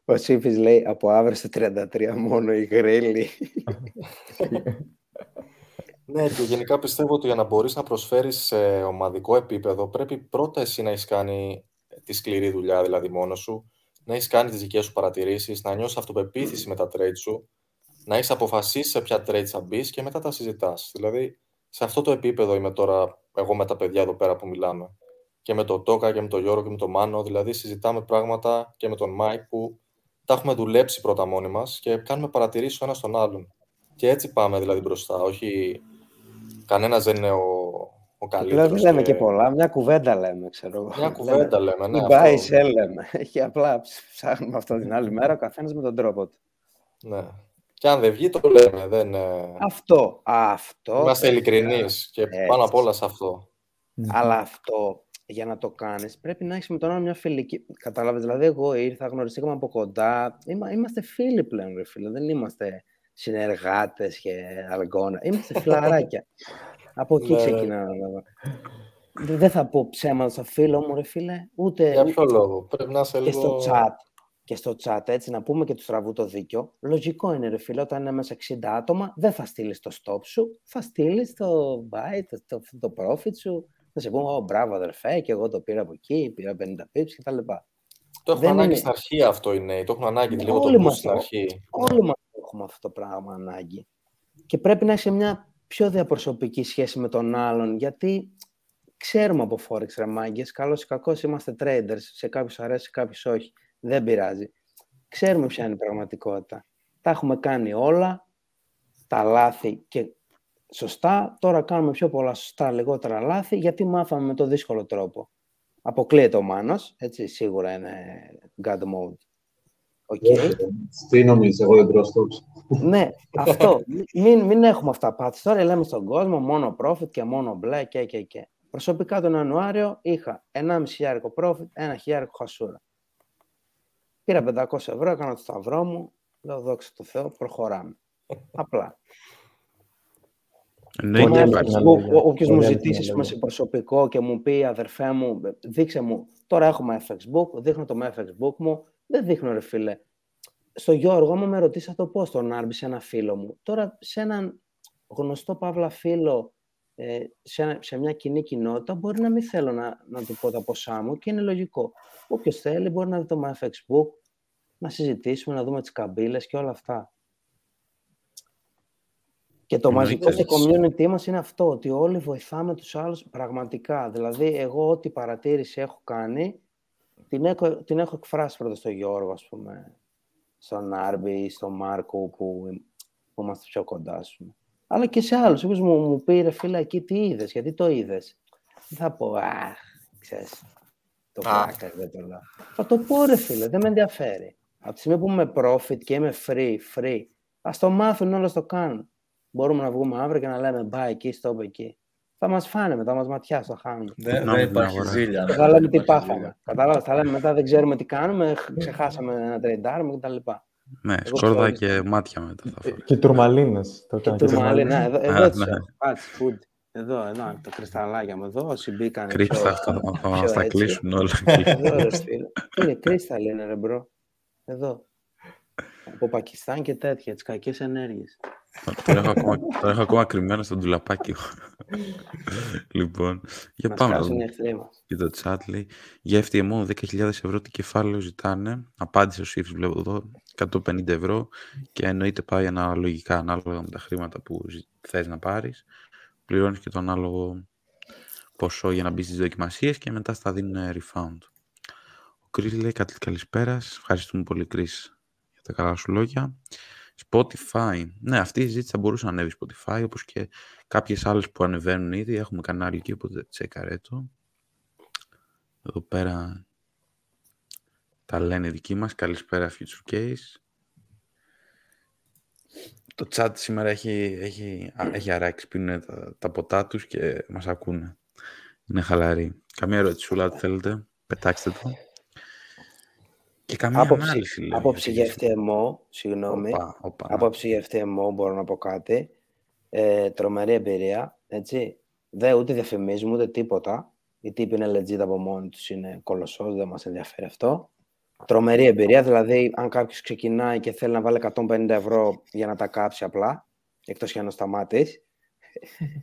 Ο Σύφης λέει από αύριο στο 33 μόνο η γρήλη. Ναι, και γενικά πιστεύω ότι για να μπορείς να προσφέρεις σε ομαδικό επίπεδο πρέπει πρώτα εσύ να έχεις κάνει τη σκληρή δουλειά, δηλαδή μόνος σου, να έχεις κάνει τις δικές σου παρατηρήσεις, να νιώσεις αυτοπεποίθηση με τα trade σου, να έχεις αποφασίσει σε ποια trade θα μπεις και μετά τα συζητάς. Δηλαδή, σε αυτό το επίπεδο είμαι τώρα εγώ με τα παιδιά εδώ πέρα που μιλάμε. Και με τον Τόκα και με τον Γιώργο και με τον Μάνο. Δηλαδή, συζητάμε πράγματα και με τον Μάικ που τα έχουμε δουλέψει πρώτα μόνοι μας και κάνουμε παρατηρήσεις ο ένας τον άλλον. Και έτσι πάμε δηλαδή μπροστά. Όχι. Κανένας δεν είναι ο, ο καλύτερος. Δεν λέμε και... πολλά. Μια κουβέντα λέμε, ξέρω εγώ. Μια κουβέντα λέμε. Ναι, πάει, σε λέμε. Και απλά ψάχνουμε αυτό την άλλη μέρα ο καθένας με τον τρόπο του. Ναι. Και αν δεν βγει, το λέμε. Δεν... Αυτό. αυτό Είμαστε ειλικρινείς και έτσι. πάνω απ' όλα σε αυτό. Αλλά αυτό για να το κάνεις, πρέπει να έχεις με τον άλλο μια φιλική. Κατάλαβες, δηλαδή, εγώ ήρθα, γνωριστήκαμε από κοντά. Είμα, είμαστε φίλοι πλέον, ρε φίλε. Δεν είμαστε συνεργάτες και αργόνα. Είμαστε φιλαράκια. από εκεί ξεκινάμε. Δεν θα πω ψέματα στο φίλο μου, ρε φίλε. Ούτε. Για ποιο λόγο; Πρέπει να είσαι και στο chat. Και στο chat, έτσι, να πούμε και του τραβού το δίκιο. Λογικό είναι, ρε φίλε, όταν είναι μέσα 60 άτομα, δεν θα στείλεις το stop σου, θα στείλεις το buy, το, το, το profit σου, θα σε πούμε, μπράβο αδερφέ, και εγώ το πήρα από εκεί, πήρα 50 pips κτλ. Το έχουν ανάγκη είναι... στην αρχή αυτό οι νέοι. Το έχουν ανάγκη λίγο το boost στην αρχή. Όλοι μας έχουμε αυτό το πράγμα ανάγκη. Και πρέπει να έχει μια πιο διαπροσωπική σχέση με τον άλλον, γιατί ξέρουμε από Forex ρε μάγκες, καλώς ή κακώς είμαστε traders, σε κάποιους αρέσει, σε κάποιους όχι, δεν πειράζει. Ξέρουμε ποια είναι η πραγματικότητα. Τα έχουμε κάνει όλα, τα λάθη και σωστά, τώρα κάνουμε πιο πολλά σωστά, λιγότερα λάθη, γιατί μάθαμε με το δύσκολο τρόπο. Αποκλείεται ο Μάνος, έτσι, σίγουρα είναι God mode. Okay. Τι νομίζεις, εγώ δεν Ναι, αυτό. Μην, μην έχουμε αυτά πάθει. Τώρα λέμε στον κόσμο μόνο profit και μόνο μπλε και και και. Προσωπικά τον Ιανουάριο είχα 1,5 χιλιάρικο profit, 1 χιλιάρικο χασούρα. Πήρα 500 ευρώ, έκανα το σταυρό μου, λέω δόξα τω Θεώ, προχωράμε. Απλά. Ναι, Όποιος μου ζητήσει με σε προσωπικό και μου πει αδερφέ μου, δείξε μου, τώρα έχουμε FX Book, δείχνω το FX Book μου, δεν δείχνω ρε φίλε. Στο Γιώργο μου με ρωτήσατε το πώς τον Άρμπη σε ένα φίλο μου. Τώρα σε έναν γνωστό παύλα φίλο ε, σε, σε μια κοινή κοινότητα μπορεί να μην θέλω να, να του πω τα ποσά μου και είναι λογικό. Όποιος θέλει μπορεί να δει το FX Book, να συζητήσουμε, να δούμε τις καμπύλες και όλα αυτά. Και το μαζικό στο community μας είναι αυτό, ότι όλοι βοηθάμε τους άλλους πραγματικά. Δηλαδή, εγώ ό,τι παρατήρηση έχω κάνει, την έχω, την έχω εκφράσει πρώτα στο Γιώργο, ας πούμε, στον Άρμπι, στον Μάρκο, που, που είμαστε πιο κοντά, σου. Αλλά και σε άλλους, όπως μου, μου πήρε φίλα εκεί τι είδες, γιατί το είδες. Δεν θα πω, αχ, ξέρεις, το πλάκα, δεν το λέω. Θα το πω, ρε φίλε, δεν με ενδιαφέρει. Από τη στιγμή που είμαι profit και είμαι free, free, ας το μάθουν όλα το κάνουν μπορούμε να βγούμε αύριο και να λέμε bye εκεί, stop εκεί. Θα μας φάνε μετά, μας ματιά στο χάμι. Δεν, δεν υπάρχει ζήλια. Θα λέμε τι πάθαμε. Κατάλαβα, θα λέμε μετά δεν ξέρουμε τι κάνουμε, ξεχάσαμε να τρεντάρουμε κτλ. Ναι, σκόρδα και μάτια μετά θα φέρω. Και τουρμαλίνες. Και τουρμαλίνε, εδώ, εδώ έτσι. food. Εδώ, εδώ, τα κρυσταλλάκια μου, εδώ, όσοι μπήκαν. Κρίστα αυτά, θα μας τα κλείσουν όλα. Εδώ, ρε Είναι κρίστα, λένε, ρε bro. Εδώ. Από Πακιστάν και τέτοια, τις κακές ενέργειες. Το έχω, ακόμα, το έχω ακόμα κρυμμένο στο ντουλαπάκι λοιπόν, για Μας πάμε. μας. Και το chat λέει, για FTMO 10.000 ευρώ τι κεφάλαιο ζητάνε. Απάντησε ο Σίφης, βλέπω εδώ, 150 ευρώ και εννοείται πάει αναλογικά ανάλογα με τα χρήματα που θες να πάρεις. Πληρώνεις και το ανάλογο ποσό για να μπεις στις δοκιμασίες και μετά στα δίνουν refund. Ο Κρίς λέει καλησπέρα. Ευχαριστούμε πολύ Κρίς για τα καλά σου λόγια. Spotify. Ναι, αυτή η ζήτηση θα μπορούσε να ανέβει Spotify, όπως και κάποιες άλλες που ανεβαίνουν ήδη. Έχουμε κανάλι εκεί, οπότε τσέκαρε το. Εδώ πέρα τα λένε δικοί μας. Καλησπέρα Future Case. Το chat σήμερα έχει, έχει, έχει αράξει, πίνουν τα, τα ποτά τους και μας ακούνε. Είναι χαλαρή. Καμία ερώτηση, θέλετε, πετάξτε το. Και καμία άποψη, ανάλυση, λέει. Άποψη για FTMO, συγγνώμη. Οπα, οπα, ναι. άποψη για FTMO μπορώ να πω κάτι. Ε, τρομερή εμπειρία, έτσι. Δεν ούτε διαφημίζουμε ούτε τίποτα. Οι τύποι είναι legit από μόνοι τους, είναι κολοσσός, δεν μας ενδιαφέρει αυτό. Τρομερή εμπειρία, δηλαδή αν κάποιος ξεκινάει και θέλει να βάλει 150 ευρώ για να τα κάψει απλά, εκτός και αν ο σταμάτης,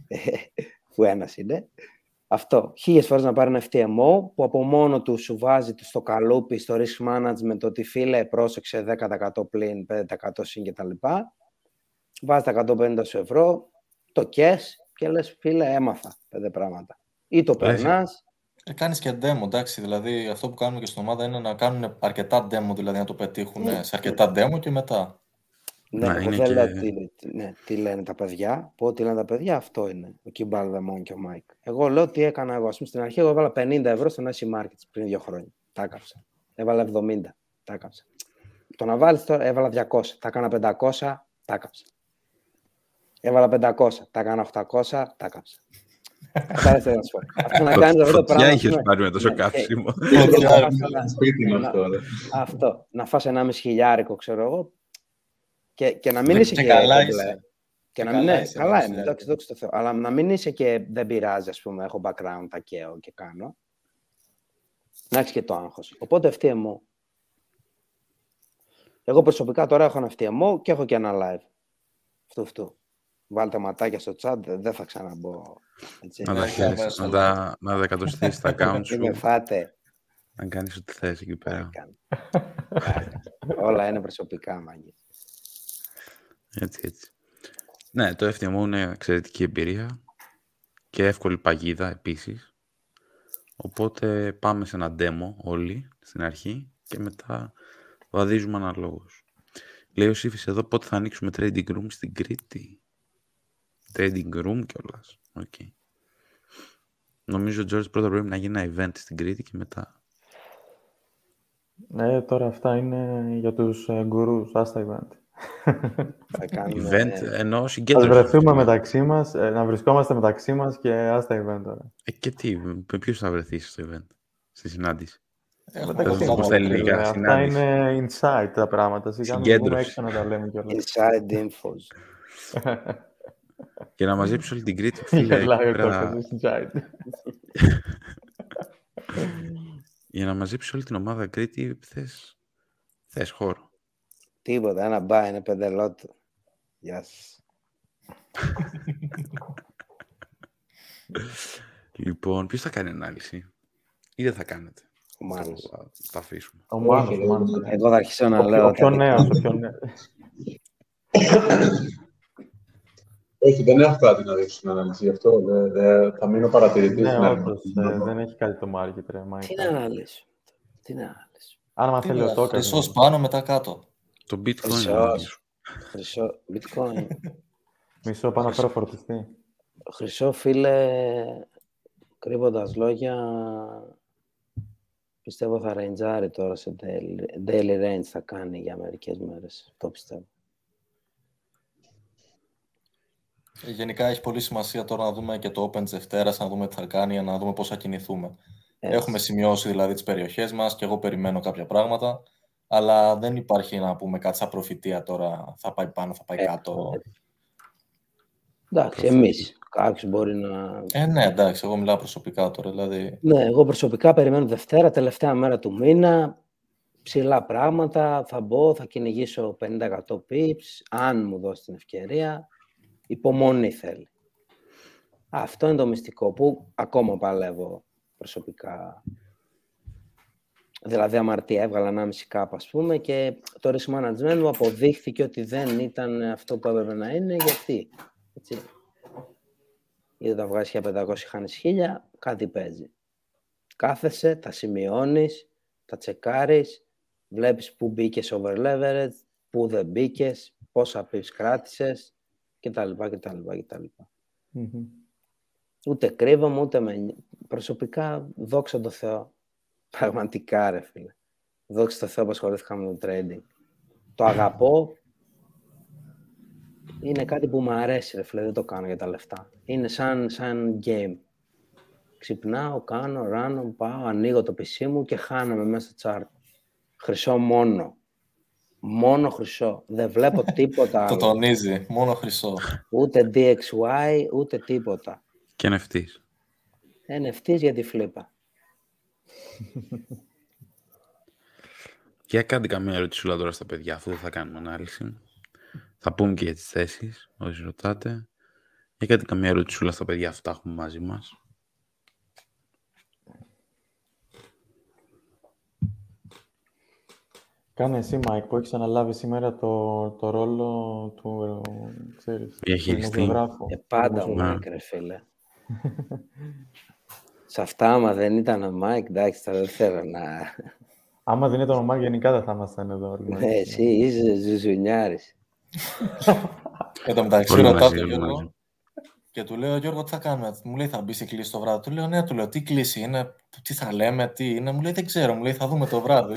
που ένας είναι, Αυτό. Χίλιες φορές να πάρει ένα FTMO που από μόνο του σου βάζει στο καλούπι, στο risk management, ότι φίλε πρόσεξε 10% πλήν, 5% συν κτλ. Βάζεις τα 150 σου ευρώ, το κες και λες φίλε έμαθα πέντε πράγματα. Ή το περνάς. Ε, κάνεις και demo, εντάξει. Δηλαδή αυτό που κάνουμε και στην ομάδα είναι να κάνουν αρκετά demo, δηλαδή να το πετύχουν Ναι. σε αρκετά demo και μετά. Ναι, Να, εγώ είναι δεν και- λέω τι, ναι, τι λένε τα παιδιά. Πω τι λένε τα παιδιά, αυτό είναι. Ο Κιμπάλ Δεμόν και ο Μάικ. Εγώ λέω τι έκανα εγώ. Ας πούμε, στην αρχή εγώ έβαλα 50 ευρώ στον IC Markets πριν δύο χρόνια. Τα έκαψα. Έβαλα 70. Τα έκαψα. Το να βάλεις τώρα έβαλα 200. Τα έκανα 500. Τα έκαψα. Έβαλα 500. Τα έκανα 800. Τα έκαψα. Κατάλαβες τι να σου πω. Αυτό να κάνεις αυτό το Φωτιά πράγμα. είχες ας πούμε, πάρει με τόσο ναι, και- καύσιμο; Σπίτι είναι Να- αυτό, ρε. αυτό. Να φας ένα μισή χιλιάρικο, ξέρω εγώ. Και, και να μην Και- είσαι και και, καλά κομπλέ. είσαι. Και να Και μην, καλά ναι, είσαι, καλά εντάξει, είμαι, ναι. εντάξει, δόξα τω Θεώ. Αλλά να μην είσαι και δεν πειράζει, ας πούμε, έχω background, τα καίω και κάνω. Να έχεις και το άγχος. Οπότε FTMO. Εγώ προσωπικά τώρα έχω ένα FTMO και έχω και ένα live. Αυτό, αυτό. Βάλτε ματάκια στο chat, δεν δεν θα ξαναμπω. Έτσι. Να τα Ναι, χαίρεσαι, κάμερα στο να τα, να τα εκατοστήσεις στα account Μην σου, με φάτε. να κάνεις ό,τι θες εκεί πέρα. Κάνω. Όλα είναι προσωπικά, μάγκη. Έτσι, έτσι. Ναι, το FTMO είναι εξαιρετική εμπειρία και εύκολη παγίδα επίσης. Οπότε πάμε σε ένα demo όλοι στην αρχή και μετά βαδίζουμε αναλόγως. Λέει ο Σύφης εδώ πότε θα ανοίξουμε trading room στην Κρήτη. Trading room κιόλας. Οκ. Νομίζω, George, πρώτα πρέπει να γίνει ένα event στην Κρήτη και μετά. Ναι, τώρα αυτά είναι για τους ε, γκουρούς. Άστα event. Θα κάνουμε... Event εννοώ Ας συγκέντρωσης. βρεθούμε μεταξύ μας, ε, να βρισκόμαστε μεταξύ μας και άστα event τώρα. Ε, και τι, με ποιους θα βρεθείς στο event, στη συνάντηση; Έχουμε Εντάξει, δούμε πώς κάπου τα άλλο. ελληνικά. Αυτά συνάντηση. είναι inside τα πράγματα. Σιγά μην Συγκέντρωση. βγούμε έξω να τα λέμε κιόλας. Inside infos. Για να μαζέψεις όλη την Κρήτη, φίλε, εκεί Γελάει ο πέρα- Κώστας, inside. για να μαζέψεις όλη την ομάδα Κρήτη, θες, θες χώρο. Τίποτα, ένα μπα είναι πεντελότο. Γεια σας. Λοιπόν, ποιος θα κάνει ανάλυση ή δεν θα κάνετε; Ο Μάνος. Θα, θα αφήσουμε. Ο Μάνος, Όχι, ο Μάνος. δεν- Εγώ θα αρχίσω να Ο λέω. πιο- Ο τα πιο δικά νέος, μου. ο πιο νέος. Όχι, δεν έχω κάτι να δείξω στην ανάλυση γι' αυτό. Δε- δε- θα μείνω παρατηρητής. Ναι, στην όντως, αρχή. ε, δεν έχει κάτι το market, ρε, Μάικα. Τι να αναλύσω. Τι να αναλύσω. Άμα Τι θέλει είναι, ο Τόκας. Χρυσός πάνω, μετά κάτω. Το bitcoin. Χρυσός. νομίζω. Χρυσό, bitcoin. Μισό, πάω να φέρω φορτιστή. Χρυσό φίλε, κρύβοντας λόγια, πιστεύω θα ρεντζάρει τώρα σε daily, daily range θα κάνει για μερικές μέρες. Το πιστεύω. Ε, Γενικά έχει πολύ σημασία τώρα να δούμε και το Open της Δευτέρας, να δούμε τι θα κάνει, να δούμε πώς θα κινηθούμε. Έτσι. Έχουμε σημειώσει δηλαδή τις περιοχές μας και εγώ περιμένω κάποια πράγματα, αλλά δεν υπάρχει να πούμε κάτι σαν προφητεία τώρα, θα πάει πάνω, θα πάει Ε, κάτω. Εντάξει, εμείς. Κάποιος μπορεί να... Ε, ναι, εντάξει, εγώ μιλάω προσωπικά τώρα, δηλαδή... Ναι, εγώ προσωπικά περιμένω Δευτέρα, τελευταία μέρα του μήνα. Ψηλά πράγματα, θα μπω, θα κυνηγήσω 50% pips, αν μου δώσει την ευκαιρία. Υπομονή θέλει. Αυτό είναι το μυστικό που ακόμα παλεύω προσωπικά. Δηλαδή, αμαρτία έβγαλα 1,5 κάπα, ας πούμε, και το risk management μου αποδείχθηκε ότι δεν ήταν αυτό που έπρεπε να είναι, γιατί; Έτσι. Ή όταν βγάζεις 1500 χάνεις 1000, κάτι παίζει. Κάθεσαι, τα σημειώνεις, τα τσεκάρεις, βλέπεις πού μπήκες over leverage, πού δεν μπήκες, πόσα pips κράτησες κτλ. κτλ, κτλ. Μμμ. Ούτε κρύβομαι, ούτε με... νοι- Προσωπικά, δόξα τω Θεώ. Πραγματικά, ρε φίλε. Δόξα τω Θεώ που ασχολήθηκα με το trading. Το αγαπώ. Είναι κάτι που μου αρέσει, ρε φίλε. Δεν το κάνω για τα λεφτά. Είναι σαν, σαν game. Ξυπνάω, κάνω, ράνω, πάω, ανοίγω το PC μου και χάνομαι μέσα στο chart. Χρυσό μόνο. Μόνο χρυσό. Δεν βλέπω τίποτα Το άλλο. τονίζει, μόνο χρυσό. Ούτε DXY, ούτε τίποτα. Και NFT. NFTs για τη φλίπα. Για κάντε καμία ερωτησούλα τώρα στα παιδιά, αφού δεν θα κάνουμε ανάλυση. Θα πούμε και για τις θέσεις, όσοι ρωτάτε. Για κάντε καμία ερωτησούλα στα παιδιά, αυτά έχουμε μαζί μας. Κάνε εσύ, Μάικ, που έχεις αναλάβει σήμερα το, το ρόλο του, ξέρεις, του δημοσιογράφου. Ε, πάντα, Μάικ, ρε φίλε. Σε αυτά, άμα δεν ήταν ο Μάικ, εντάξει, τώρα δεν θέλω να... Άμα δεν ήταν ο Μάικ, γενικά δεν θα ήμασταν εδώ. όλοι μαζί. Ναι, εσύ είσαι ζουζουνιάρης. Εν τω μεταξύ, Όλοι ρωτάω μαζί, τον όλοι Γιώργο μαζί. και του λέω, Γιώργο, τι θα κάνουμε; Μου λέει, θα μπεις σε κλήση το βράδυ. Του λέω, ναι, του λέω, τι κλήση είναι, τι θα λέμε, τι είναι; Μου λέει, δεν ξέρω, μου λέει, θα δούμε το βράδυ.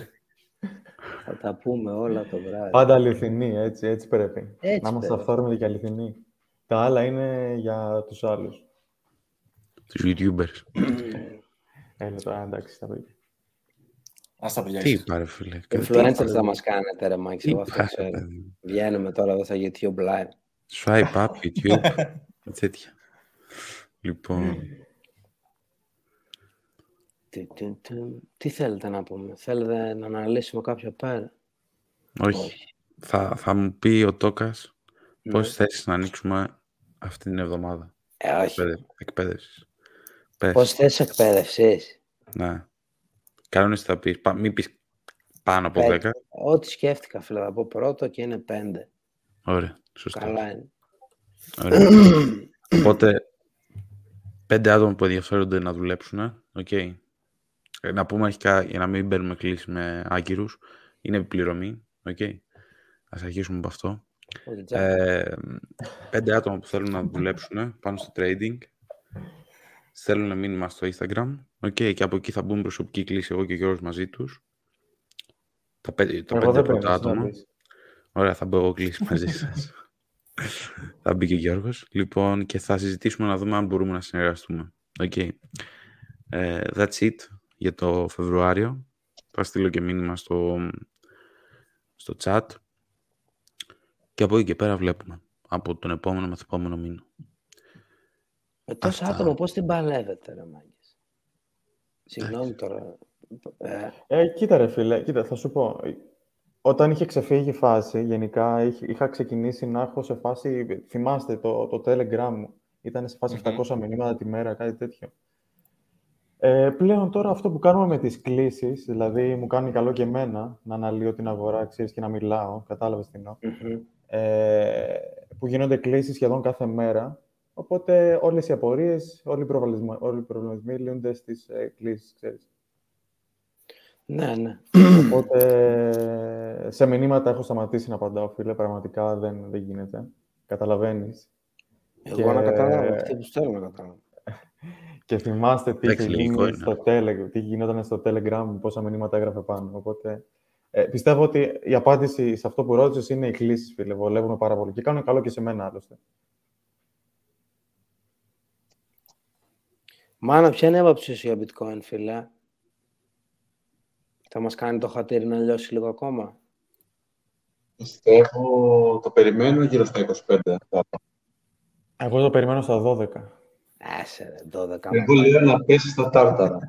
Θα τα πούμε όλα το βράδυ. Πάντα αληθινή, έτσι, έτσι πρέπει. Έτσι να είμαστε πρέπει. αυθόρμητοι και αληθινοί. Τα άλλα είναι για τους άλλους. Τους YouTubers. Έλα τώρα, εντάξει, τα παιδιά. Ας τα παιδιά. Τι ήσυχα. είπα ρε φίλε. Influencers θα μας κάνετε, ρε Μάικ, Τι εγώ αυτό είπα, ξέρω. ρε παιδί. Βγαίνουμε τώρα εδώ στα YouTube Live. Swipe up, YouTube. τέτοια. Λοιπόν, Τι, τι, τι, τι θέλετε να πούμε, θέλετε να αναλύσουμε κάποιο πέρα. όχι. Θα, θα μου πει ο Τόκας Ναι. πώς θέσεις να ανοίξουμε αυτή την εβδομάδα. Ε, όχι. Εκπαίδευ- Εκπαίδευσης. Πες. Πώς θες εκπαίδευσης. Ναι. Κανόνες θα πεις. Πα- Μην πεις πάνω από Πέντε. 10. Ό,τι σκέφτηκα, φίλε, θα πω πρώτο και είναι πέντε. Ωραία. Σωστά. Καλά είναι. Ωραία. Οπότε, πέντε άτομα που ενδιαφέρονται να δουλέψουν. οκ. Ε, Να πούμε αρχικά, για να μην μπαίνουμε κλήσεις με άκυρους, είναι επιπληρωμή. οκ. Ας αρχίσουμε από αυτό. Ό,τι τσάκα. Ε, πέντε άτομα που θέλουν να δουλέψουν πάνω στο trading. Στέλνουν μήνυμα στο Instagram. OK, και από εκεί θα μπουν προσωπική κλήση εγώ και ο Γιώργος μαζί τους. Τα πέντε, τα Εγώ πέντε δεν πρώτα πρέπει να άτομα. πεις. Ωραία, θα μπω εγώ κλείσει μαζί σας. θα μπει και ο Γιώργος. Λοιπόν, και θα συζητήσουμε να δούμε αν μπορούμε να συνεργαστούμε. Okay. Ε, that's it για το Φεβρουάριο. Θα στείλω και μήνυμα στο, στο chat. Και από εκεί και πέρα βλέπουμε. Από τον επόμενο μεθεπόμενο μήνα. Με τόσα αυτά. άτομα πώς την παλεύετε, ρε Μάγκες; Συγγνώμη τώρα. Ε, Ε, κοίτα ρε φίλε, κοίτα, θα σου πω. Όταν είχε ξεφύγει η φάση, γενικά είχ- είχα ξεκινήσει να έχω σε φάση, θυμάστε το, το Telegram μου, ήταν σε φάση Μμμ. 700 μηνύματα τη μέρα, κάτι τέτοιο. Ε, πλέον τώρα αυτό που κάνουμε με τις κλήσεις, δηλαδή μου κάνει καλό και εμένα να αναλύω την αγορά, ξέρεις, και να μιλάω, κατάλαβες τι εννοώ, μμμ. ε, που γίνονται κλήσεις σχεδόν κάθε μέρα, οπότε όλες οι απορίες, όλοι οι προβληματισμοί, όλοι οι προβληματισμοί λύνονται στις ε, κλήσεις, ξέρεις. Ναι, ναι. Οπότε σε μηνύματα έχω σταματήσει να απαντάω, φίλε. Πραγματικά δεν, δεν γίνεται. Καταλαβαίνεις. Εγώ Και- να καταλάβω. Αυτοί που θέλω να καταλάβω. Και θυμάστε τι, Εντάξει, είχε λογικό γίνει είναι. στο Telegram, τι γινόταν στο Telegram, πόσα μηνύματα έγραφε πάνω. Οπότε ε, πιστεύω ότι η απάντηση σε αυτό που ρώτησες είναι οι κλήσεις, φίλε. Βολεύουν πάρα πολύ. Και κάνουν καλό και σε μένα, άλλωστε. Μάνα, ποια είναι η άποψή σου για bitcoin, φίλε; Θα μας κάνει το χατήρι να λιώσει λίγο ακόμα; Πιστεύω, το περιμένω γύρω στα 25. Εγώ το περιμένω στα 12. Άσε ρε, 12 Εγώ λέω να πέσει στα τάρταρα.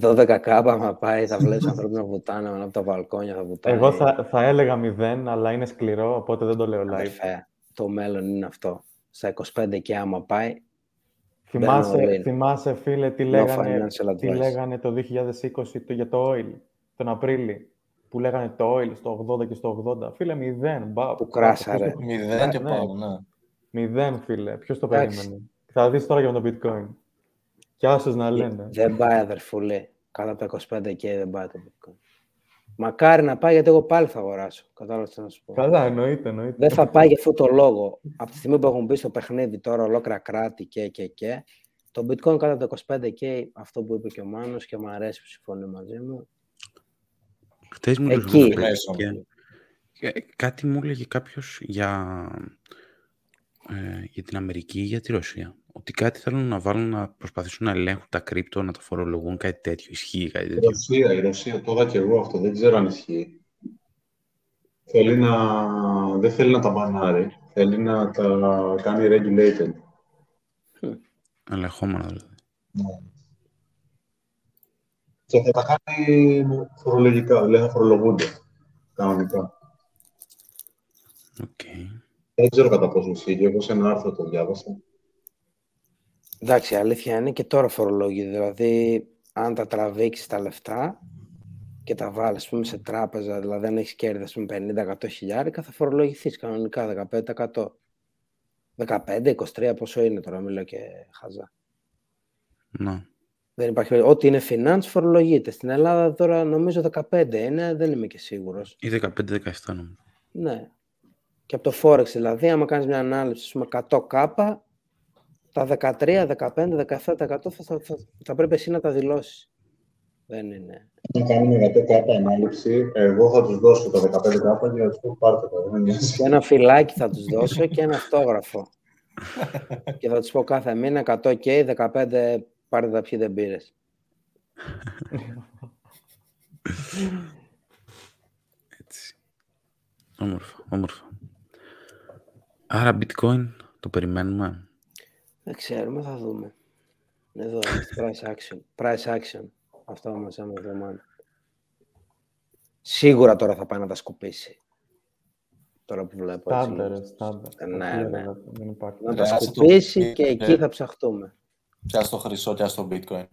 12 κάπα, άμα πάει, θα βλέπεις ανθρώπους να βουτάνε από τα βαλκόνια, θα βουτάνε. Εγώ θα, θα έλεγα 0, αλλά είναι σκληρό, οπότε δεν το λέω live. Αδερφέ, το μέλλον είναι αυτό. Στα 25 και άμα πάει, Θυμάσαι, Μπαίνω all in. θυμάσαι, φίλε, τι No λέγανε, financial τι advice. λέγανε το 2020 το, για το oil, τον Απρίλη, που λέγανε το oil στο 80 και στο 80. Φίλε, μηδέν. Μπα, Που κράσαρε. ποιος το- Μηδέν και Ναι, πάνω, ναι. Μηδέν, φίλε. Ποιος το Εντάξει. περίμενε. Θα δεις τώρα για το bitcoin. Κι άσως να λένε. δεν πάει αδερφούλη. Κάτω από τα 25 και δεν πάει το bitcoin. Μακάρι να πάει, γιατί εγώ πάλι θα αγοράσω. Κατάλαβες τι να σου πω. Καλά, εννοείται, εννοείται. Δεν θα πάει για αυτό το λόγο. Από τη στιγμή που έχουν μπει στο παιχνίδι τώρα ολόκληρα κράτη και και και, το bitcoin κάτω από τα 25k, αυτό που είπε και ο Μάνος και μου αρέσει που συμφωνεί μαζί μου, Χτες μου Εκεί. έλεγε Μέσο. και- και κάτι μου έλεγε κάποιος για, ε, για την Αμερική ή για τη Ρωσία. Ότι κάτι θέλουν να βάλουν να προσπαθήσουν να ελέγχουν τα κρύπτο, να τα φορολογούν, κάτι τέτοιο. Ισχύει κάτι Η τέτοιο; Ρωσία, η Ρωσία, το είδα και εγώ αυτό, δεν ξέρω αν ισχύει. Θέλει να... Δεν θέλει να τα μπανάρει, θέλει να τα κάνει regulated. Ελεγχόμενα δηλαδή. Και θα τα κάνει φορολογικά, δηλαδή θα φορολογούνται κανονικά. Οκ. Δεν ξέρω κατά πόσο ισχύει, και εγώ σε ένα άρθρο το διάβασα. Εντάξει, η αλήθεια είναι και τώρα φορολόγη. Δηλαδή, αν τα τραβήξεις τα λεφτά, και τα βάλεις πούμε, σε τράπεζα, δηλαδή αν έχεις κέρδη ας πούμε, 50-100 χιλιάρικα, θα φορολογηθείς κανονικά 15%. 15-23 πόσο είναι τώρα, μιλάω και χαζά. Ναι. Δεν υπάρχει. Ό,τι είναι finance φορολογείται. Στην Ελλάδα τώρα νομίζω 15 είναι, δεν είμαι και σίγουρος. Ή 15-17 νομίζω. Ναι. Και από το Forex δηλαδή, άμα κάνεις μια ανάλυση με 100 κάπα, τα 13, 15, 17% θα, θα, θα, θα πρέπει εσύ να τα δηλώσεις. Δεν είναι. Να κάνουμε 100 κάπα ανάληψη, εγώ θα τους δώσω τα 15 κάπα και θα τους πω πάρτε τα. Δεν με νοιάζει. Και ένα φυλάκι θα τους δώσω και ένα αυτόγραφο. και θα τους πω κάθε μήνα 100 και 15 πάρτε τα ποιοι δεν πήρες. Έτσι. Όμορφα, όμορφα. Άρα bitcoin το περιμένουμε. Δεν ξέρουμε, θα δούμε. Εδώ, στο price action. Price action. Αυτό μας άμα εβδομάδα. Σίγουρα τώρα θα πάει να τα σκουπίσει. Τώρα που βλέπω έτσι. Στάντερ, ρε, στάντερ. Ναι, ναι. Δεν υπάρχει. Να τα Άσε το σκουπίσει bitcoin, και εκεί ε. θα ψαχτούμε. Και ας το χρυσό και ας το bitcoin.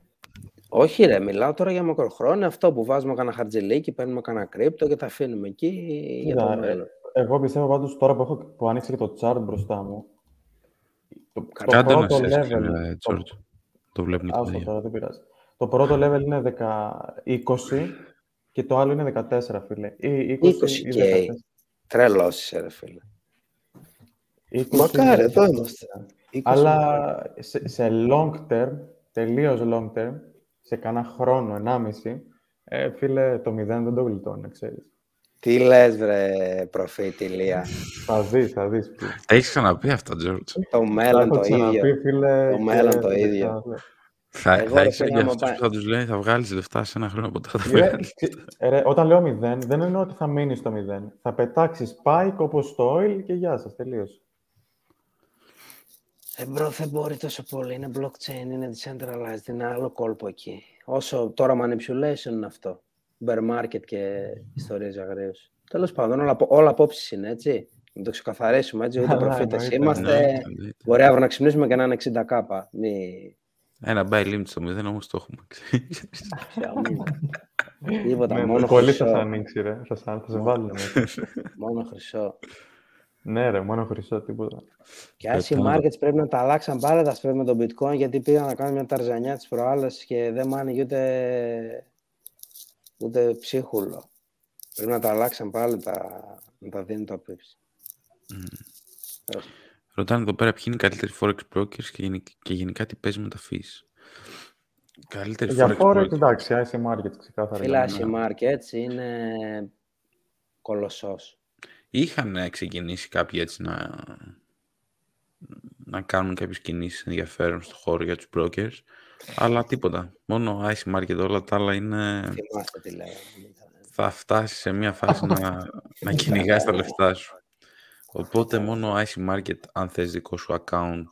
Όχι ρε, μιλάω τώρα για μακροχρόνια. Αυτό που βάζουμε κανένα χαρτζηλίκι, παίρνουμε κανένα κρύπτο και τα αφήνουμε εκεί για Κοίτα, το ε, μέλλον. Εγώ πιστεύω πάντως τώρα που, έχω, που άνοιξε και το chart μπροστά μου. Το, το Κάντε να πρώτο σε level. ε, το- George. Το βλέπουν και τα Άστο δύο. τώρα, δεν πειράζει. Το πρώτο level είναι 10, 20 και το άλλο είναι 14, φίλε. Ή 20, 20 ή και 14. Τρελός είσαι ρε φίλε. 20 Μακάρι, ή εδώ 14. είμαστε. 20 Αλλά σε, σε long term, τελείως long term, σε κανένα χρόνο, 1,5, ε, φίλε, το 0 δεν το γλιτώνει, να ξέρεις. Τι λες βρε προφήτη Ηλία. Θα δεις, θα δεις. φίλε. Τα έχεις ξαναπεί αυτά, George. το Τα μέλλον έχω το ξαναπεί, ίδιο. φίλε, Το και μέλλον το θα ίδιο. ξαναπώ. Θα, Εγώ, θα ρε έχεις φίλε, και άμα αυτούς πάει- που θα τους λένε θα βγάλεις λεφτά σε ένα χρόνο ποτέ θα τα Ρε, βγάλεις. ξε- ρε, όταν λέω 0, δεν εννοώ ότι θα μείνεις στο 0. Θα πετάξεις spike όπως το oil και γεια σας, τελείωσε. Ε, bro, δεν μπορεί τόσο πολύ. Είναι blockchain, είναι decentralized, είναι άλλο κόλπο εκεί. Όσο τώρα manipulation είναι αυτό. Bear market και ιστορίες για αγρίους. Τέλος πάντων, όλα, όλα απόψεις είναι, έτσι. Να το ξεκαθαρίσουμε, έτσι. Ούτε Καλά, προφήτες εννοείται. είμαστε. Ναι, εννοείται. Μπορεί αύριο να ξυπνήσουμε και να είναι 60 κάπα. Μη... Ένα buy limit στο 0 όμως το έχουμε. ξέρεις. πια, μη. Τίποτα, Ναι, μόνο πολύ θα σε χρυσό. ανοίξει, ρε. Θα σε, θα σε βάλει. μέσα. Μόνο χρυσό. ναι, ρε, μόνο χρυσό, τίποτα. Και ας οι Πετάω. markets πρέπει να τα αλλάξαν πάλι τα spread με τον bitcoin γιατί πήγαν να κάνουν μια ταρζανιά τις προάλλες και δεν μ' άνοιγε ούτε, ούτε ψίχουλο. Πρέπει να τα αλλάξαν πάλι τα, να τα δίνουν το pips. Ρωτάνε εδώ πέρα ποιοι είναι οι καλύτεροι forex brokers και, γενικ- και γενικά τι παίζει με τα fees. Καλύτεροι Για forex forex, brokers. εντάξει, IC Markets, ξεκάθαρα. Φίλα, για οι μένα. markets είναι κολοσσός. Είχαν ε, ξεκινήσει κάποιοι έτσι να, να κάνουν κάποιες κινήσεις ενδιαφέρον στο χώρο για τους brokers, αλλά τίποτα. Μόνο IC Market όλα τα άλλα είναι... Θυμάστε τι λέγαμε. θα φτάσεις σε μια φάση να, να κυνηγάς τα λεφτά σου. Οπότε μόνο IC Market αν θες δικό σου account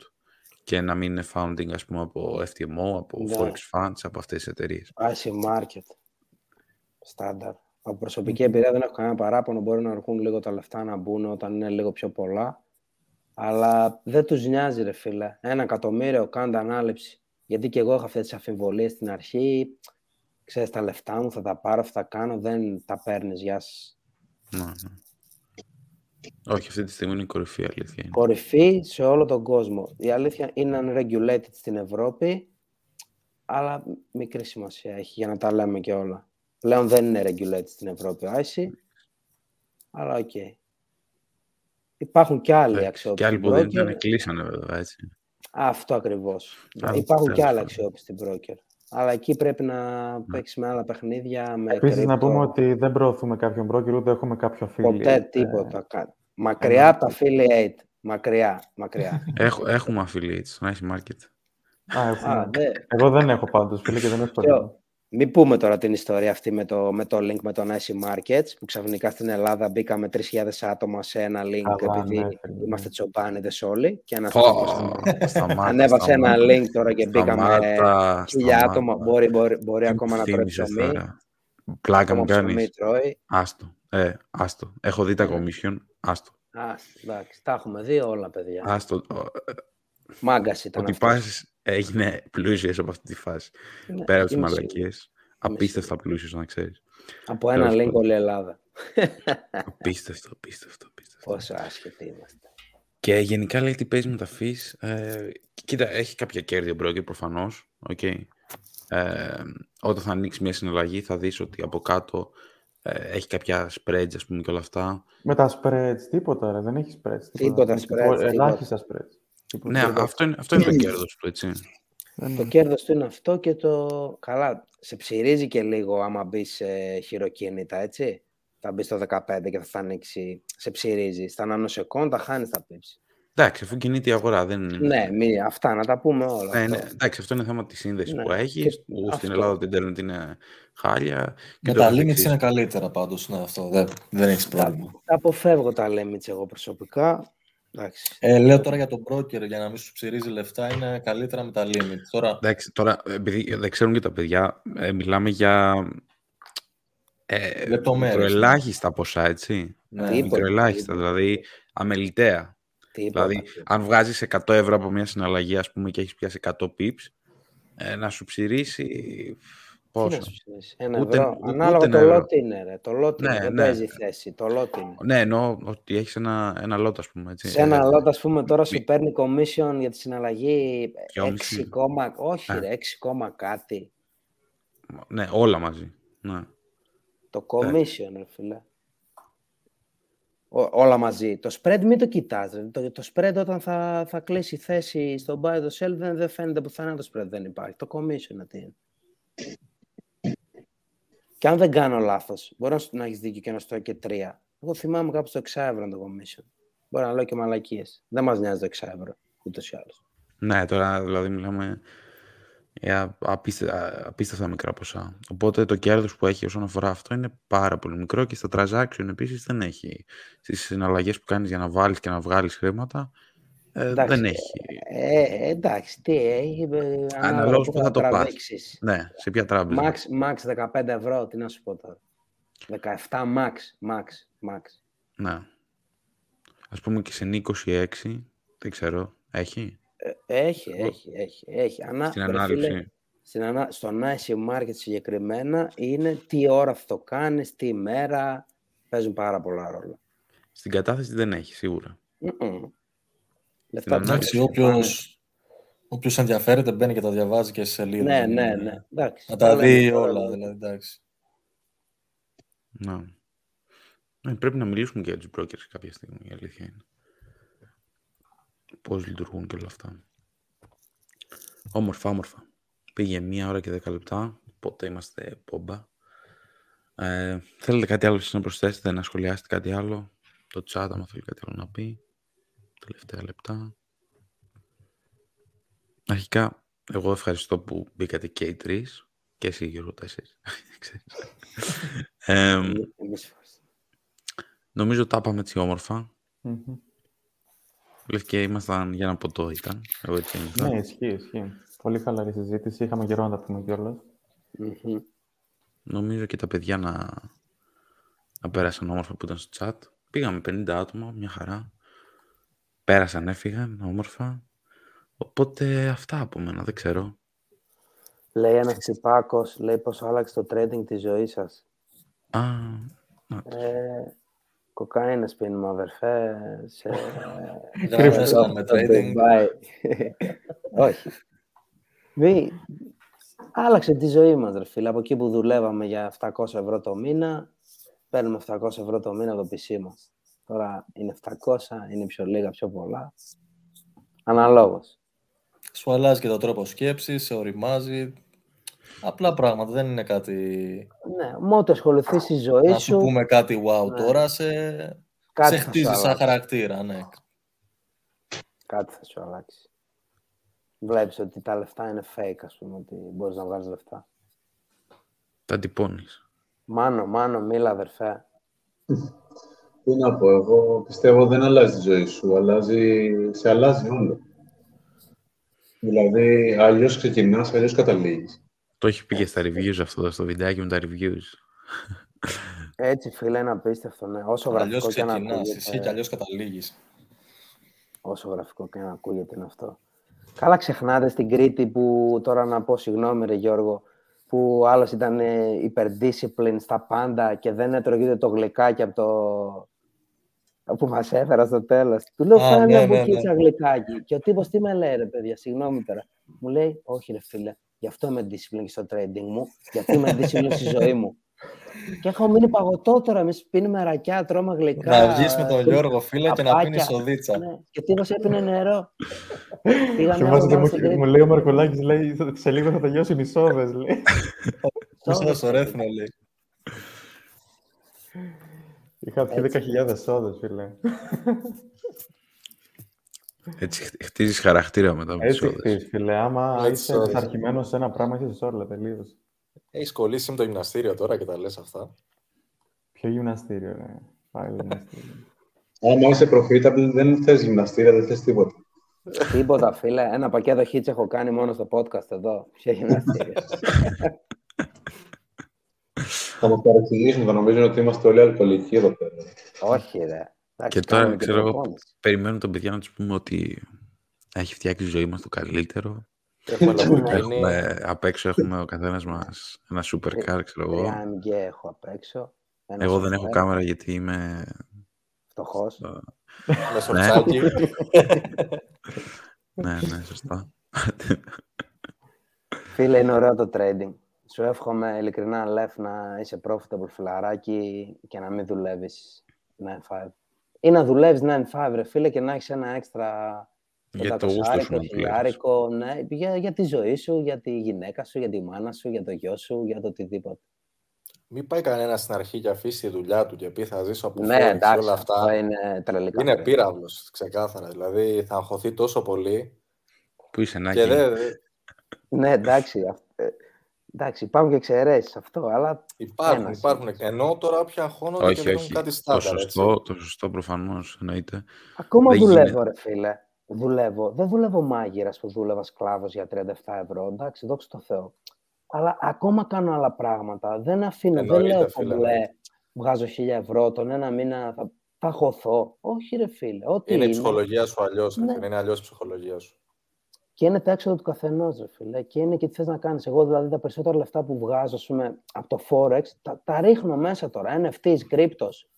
και να μην είναι founding ας πούμε από FTMO, από Ναι. Forex Funds, από αυτές τις εταιρείες. IC market. Στάνταρ. Από προσωπική εμπειρία δεν έχω κανένα παράπονο. Μπορεί να αρκούν λίγο τα λεφτά να μπουν όταν είναι λίγο πιο πολλά. Αλλά δεν τους νοιάζει, ρε φίλε. Ένα εκατομμύριο, κάντε ανάληψη. Γιατί και εγώ έχω αυτές τις αμφιβολίες στην αρχή. Ξέρεις, τα λεφτά μου θα τα πάρω, θα τα κάνω. Δεν τα παίρνεις, γεια σας. Ναι, ναι. Όχι, αυτή τη στιγμή είναι η κορυφή αλήθεια. είναι. Κορυφή σε όλο τον κόσμο. Η αλήθεια είναι unregulated στην Ευρώπη, αλλά μικρή σημασία έχει για να τα λέμε και όλα. Πλέον δεν είναι regulated στην Ευρώπη ο IC, αλλά οκ. Υπάρχουν και άλλοι Ε, Και αξιόπιστοι άλλοι που δεν broker. ήταν κλείσανε βέβαια έτσι. Αυτό ακριβώς. Α, Υπάρχουν και τέλος άλλοι πάντων. αξιόπιστοι broker. Αλλά εκεί πρέπει να παίξεις με άλλα παιχνίδια, με Επίσης, να crypto. πούμε ότι δεν προωθούμε κάποιον broker, ούτε έχουμε κάποιο affiliate. Ποτέ Ε, τίποτα. Κα- Μακριά από τα affiliate. Μακριά, μακριά. Έχ- έχουμε affiliates στο IC Market. Α, έχουμε. Α, δε- Εγώ δεν έχω πάντως, φίλε, και δεν έχω Ποιο; Μην πούμε τώρα την ιστορία αυτή με το, με το link με τον IC Markets που ξαφνικά στην Ελλάδα μπήκαμε 3.000 άτομα σε ένα link Καλά, επειδή ναι, φίλε, ναι. είμαστε τσομπάνιδες όλοι και ένας Πω, τύπος σταμάτα, ανέβασε ένα σταμάτα. link τώρα και μπήκαμε Σταμάτα, χίλια σταμάτα. άτομα μπορεί, μπορεί, μπορεί Τι ακόμα μου να τρώει θύμισες ψωμί τώρα. Πλάκα μου ακόμα ψωμί κάνεις. τρώει Άστο. Ε, άστο. Έχω δει τα Ναι. commission. Άστο. Α, εντάξει, τα έχουμε δει όλα παιδιά Άστο. Ο- Μάγκας ήταν Ότι αυτός. πας έγινε πλούσιος από αυτή τη φάση. Ναι, Πέρα από τις είμαι μαλακίες. Απίστευτα πλούσιος να ξέρεις. Από ένα Τέλος link όλη η Ελλάδα. Απίστευτο, απίστευτο, απίστευτο. Πόσο άσχετοι είμαστε. Και γενικά λέει τι παίζεις με τα fees. Ε, κοίτα, έχει κάποια κέρδη ο broker προφανώς. Okay. Ε, όταν θα ανοίξεις μια συναλλαγή θα δεις ότι από κάτω ε, έχει κάποια spreads ας πούμε και όλα αυτά. Με τα spreads, τίποτα ρε, δεν έχει spreads. Τίποτα Έχει spreads, τίποτα. Ελάχιστα spreads. Τίποτα. Ναι, Τίποτα. αυτό είναι, αυτό είναι το κέρδος του, έτσι. Δεν Το είναι. κέρδος του είναι αυτό και το... Καλά, σε ψυρίζει και λίγο άμα μπεις σε χειροκίνητα, έτσι. Θα μπεις στο 15 και θα θα ανοίξει, σε ψυρίζει. Στα νανοσεκόντα χάνεις τα πίψη. Εντάξει, αφού κινείται η αγορά, δεν Ναι, μη, αυτά να τα πούμε όλα. Ναι, ναι, αυτό. εντάξει, αυτό είναι θέμα της σύνδεσης Ναι, που έχει. και Που στην αυτό. Ελλάδα το Ιντερνετ είναι χάλια. Με το τα καθεξής. limits είναι καλύτερα πάντως, ναι, αυτό. Δεν, δεν έχεις πρόβλημα. Τα αποφεύγω τα limits εγώ προσωπικά. Εντάξει. Ε, λέω τώρα για τον broker, για να μην σου ψηρίζει λεφτά, είναι καλύτερα με τα limits. Τώρα, Εντάξει, τώρα, επειδή δεν ξέρουν και τα παιδιά, ε, μιλάμε για ε, Λεπτομέρειες, ναι. μικροελάχιστα ποσά, έτσι. ναι, Τίποτα. Μικροελάχιστα, δηλαδή αμεληταία. Τίποτα. Δηλαδή, αν βγάζεις 100 ευρώ από μια συναλλαγή, ας πούμε, και έχεις πιάσει 100 pips, ε, να σου ψηρίσει Τι πόσο; να σου ψηρίσει, Ένα Ούτε- ευρώ. ούτε Ανάλογα ένα το ευρώ. lot είναι, ρε. Το lot είναι. Ναι, δεν ναι. παίζει θέση. Το lot είναι. Ναι, εννοώ ότι έχεις ένα, ένα lot, ας πούμε, έτσι. Σε ένα Ε, lot, ας πούμε, τώρα σου μη- παίρνει commission για τη συναλλαγή 6, Δυόμιση. κόμμα- όχι Α. ρε, 6, κόμμα κάτι. Ναι, όλα μαζί. Ναι. Το commission, ρε φίλε. Ό- όλα μαζί. Το spread μην το κοιτάς. ρε. Το, το spread όταν θα, θα κλείσει θέση στο buy the sell δεν, δεν φαίνεται πουθενά το spread δεν υπάρχει. Το commission είναι τι είναι. Και αν δεν κάνω λάθος, μπορεί να, σου- να έχεις δίκιο και να στο και τρία. Εγώ θυμάμαι κάπου στο 6 ευρώ το commission. Μπορεί να λέω και μαλακίες. Δεν μας νοιάζει το 6 ευρώ, ούτως ή άλλως. Ναι, τώρα δηλαδή μιλάμε για απίστε- απίστευτα μικρά ποσά. Οπότε το κέρδος που έχει όσον αφορά αυτό είναι πάρα πολύ μικρό και στα transaction επίσης δεν έχει. Στις συναλλαγές που κάνεις για να βάλεις και να βγάλεις χρήματα ε, Εντάξει, δεν έχει. Ε, εντάξει, τι έχει. ε, ανάλογα Αναλόγως πού που θα το πας. τραβήξεις. Ναι, σε ποια τράπεζα. Max, max 15 ευρώ, τι να σου πω τώρα. 17 max, max, max. Ναι. Ας πούμε και σε 26, δεν ξέρω, έχει; Ε, έχει, έχει, έχει, έχει. Ανά, στην ρε φίλε, ανάληψη. στην ανα... Στο nice market συγκεκριμένα είναι τι ώρα θα το κάνεις, τι μέρα. Παίζουν πάρα πολλά ρόλο. Στην κατάθεση δεν έχει, σίγουρα. Μμμ. Λεφτά ανάλυση. εντάξει, ψάχνεις, πάνε. όποιος, όποιος ενδιαφέρεται μπαίνει και τα διαβάζει και σε σελίδα. Ναι, ναι, ναι. Εντάξει, Να τα τα λέμε δει τώρα, όλα, δηλαδή. δηλαδή, εντάξει. Ναι. Ναι, πρέπει να μιλήσουμε και για τους brokers κάποια στιγμή, η αλήθεια είναι. Πώς λειτουργούν και όλα αυτά. Όμορφα, όμορφα. Πήγε μία ώρα και δέκα λεπτά, οπότε είμαστε πόμπα. Ε, θέλετε κάτι άλλο εσείς να προσθέσετε, να σχολιάσετε κάτι άλλο; Το chat, άμα θέλει κάτι άλλο να πει. Τελευταία λεπτά. Αρχικά, εγώ ευχαριστώ που μπήκατε και οι τρεις. Και εσύ Γιώργο, τέσσερις. Ξέρεις. Ε, Εμείς ευχαριστούμε. νομίζω τα είπαμε έτσι όμορφα. Μμμ. Λες και ήμασταν για ένα ποτό ήταν. Εγώ έτσι ένιωθα. Ναι, ισχύει, ισχύει. Πολύ χαλαρή συζήτηση. Είχαμε καιρό να τα πούμε κιόλας. Μμμ. Νομίζω και τα παιδιά να, να πέρασαν όμορφα που ήταν στο chat. Πήγαμε 50 άτομα, μια χαρά. Πέρασαν, έφυγαν, όμορφα. Οπότε αυτά από μένα, δεν ξέρω. Λέει ένας τσιπάκο, λέει πώ άλλαξε το trading της ζωής σας. Α, να, Ε, κοκαίνες πίνουμε, αδερφέ. Σε... Δεν αρέσαμε με στο trading. Dubai. Όχι. Μη... Άλλαξε τη ζωή μας, ρε φίλε. Από εκεί που δουλεύαμε για 700 ευρώ το μήνα, παίρνουμε 700 ευρώ το μήνα το PC μας. Τώρα είναι 700, είναι πιο λίγα, πιο πολλά. Αναλόγως. Σου αλλάζει και το τρόπο σκέψης, σε οριμάζει. Απλά πράγματα, δεν είναι κάτι... Ναι, μότι ασχοληθείς στη ζωή Να σου σου, πούμε κάτι wow Ναι. τώρα, σε, κάτι σε θα σου χτίζει σαν αλλάξει. χαρακτήρα, ναι. Κάτι θα σου αλλάξει. Βλέπεις ότι τα λεφτά είναι fake, ας πούμε, ότι μπορείς να βγάλεις λεφτά. τα τυπώνεις. Μάνο, μάνο, μίλα, αδερφέ. Τι να πω, εγώ πιστεύω δεν αλλάζει τη ζωή σου, αλλάζει, σε αλλάζει όλο. Δηλαδή, αλλιώς ξεκινάς, αλλιώς καταλήγεις. Το έχει πει και στα reviews αυτό, εδώ, στο βιντεάκι με τα reviews. Έτσι, φίλε, είναι απίστευτο, ναι. Όσο Αλλιώς γραφικό και να ξεκινάς, εσύ και ακούγεται, αλλιώς καταλήγεις. όσο γραφικό και να ακούγεται είναι αυτό. Καλά ξεχνάτε στην Κρήτη που τώρα να πω συγγνώμη ρε Γιώργο, που άλλος ήταν ε, υπερδiscipline στα πάντα και δεν έτρωγε ούτε το γλυκάκι από το που μας έφερα στο τέλος. Του λέω, Α, φάνε ναι, ένα ναι, μπουκίτσα γλυκάκι. Και ο τύπος τι με λέει, ρε παιδιά, συγγνώμη τώρα. Μου λέει, όχι ρε φίλε, γι' αυτό είμαι discipline στο trading μου, γιατί είμαι discipline στη ζωή μου. Και έχω μείνει παγωτό τώρα, εμείς πίνουμε ρακιά, τρώμε γλυκά. Να βγεις με τον Γιώργο, φίλε, και να παπάκια. πίνεις σοδίτσα. Ναι. Και ο τύπος έπινε νερό. Πήγαμε Θυμάστε να μου, στην μου λέει ο Μαρκολάκης, λέει, σε λίγο θα τελειώσουν οι σόδες, λέει. Πώς θα στο ρέθνο, λέει. Είχα πιει 10.000 σόδες, φίλε. Έτσι χ- χτίζεις χαρακτήρα μετά από τις Έτσι όδες. χτίς, φίλε. Άμα Έτσι, είσαι σόδες. πειθαρχημένος σε ένα πράγμα, είσαι σόρλα τελείως. Έχεις κολλήσει με το γυμναστήριο τώρα και τα λες αυτά. Ποιο γυμναστήριο, ρε. Πάλι γυμναστήριο. Άμα είσαι profitable, δεν θες γυμναστήρια, δεν θες τίποτα. Τίποτα, φίλε. Ένα πακέτο hits έχω κάνει μόνο στο podcast εδώ. Ποια γυμναστήρια. Θα μας παρεξηγήσουν, θα νομίζουν ότι είμαστε όλοι αλκοολικοί εδώ πέρα. Όχι, ρε. Εντάξει, Και τώρα, κάνουμε ξέρω εγώ, προπόνηση. περιμένουν τον παιδιά να τους πούμε ότι έχει φτιάξει η ζωή μας το καλύτερο. Έχουμε Lamborghini. Έχουμε, απ' έξω έχουμε ο καθένας μας ένα super car, ξέρω εγώ. Τρία AMG έχω απ' έξω. Ένας Εγώ δεν έχω σοφέρ, κάμερα γιατί είμαι... Φτωχός. με σορτσάκι. ναι, ναι, σωστά. Φίλε, είναι ωραίο το trading. Σου εύχομαι ειλικρινά, Λεφ, να είσαι profitable φιλαράκι και να μην δουλεύεις 9-5. Ή να δουλεύεις 9-5, ρε φίλε, και να έχεις ένα έξτρα Για το γούστο σου να δουλεύεις. χιλιάρικο, ναι, για, για τη ζωή σου, για τη γυναίκα σου, για τη μάνα σου, για το γιο σου, για το οτιδήποτε. Μην πάει κανένας στην αρχή και αφήσει τη δουλειά του και πει θα ζήσω από ναι, Forex και εντάξει, όλα αυτό αυτά. είναι τρελικά. Είναι πύραυλος, ξεκάθαρα. Δηλαδή θα αγχωθεί τόσο πολύ Πού είσαι, Νάκη; και δεν... Ναι, εντάξει. Αυ- ε, εντάξει, υπάρχουν και εξαιρέσεις αυτό, αλλά Υπάρχουν, Ένας υπάρχουν. Ενώ τώρα πια αγχώνονται και Όχι, δεν έχουν όχι. κάτι Το στάνταρ. έτσι. σωστό, το σωστό προφανώς εννοείται. ακόμα Δεν δουλεύω, γίνεται. ρε φίλε. Δουλεύω. Δεν δουλεύω μάγειρας που δούλευα σκλάβος για 37 ευρώ. Εντάξει, δόξα τω Θεώ. Αλλά ακόμα κάνω άλλα πράγματα. Δεν αφήνω, δεν Εννοείται, λέω φίλε, κομπλέ, εννοείται. βγάζω 1000 ευρώ, τον ένα μήνα θα, θα χωθώ. Όχι, ρε φίλε. Ό,τι Είναι η είναι. ψυχολογία σου αλλιώς. Ναι. Είναι αλλιώς η ψυχολογία σου. Και είναι τα έξοδα του καθενός, ρε φίλε. Και είναι και τι θες να κάνεις. Εγώ δηλαδή τα περισσότερα λεφτά που βγάζω ας πούμε, από το Forex τα, τα ρίχνω μέσα τώρα. NFTs, κρύπτος.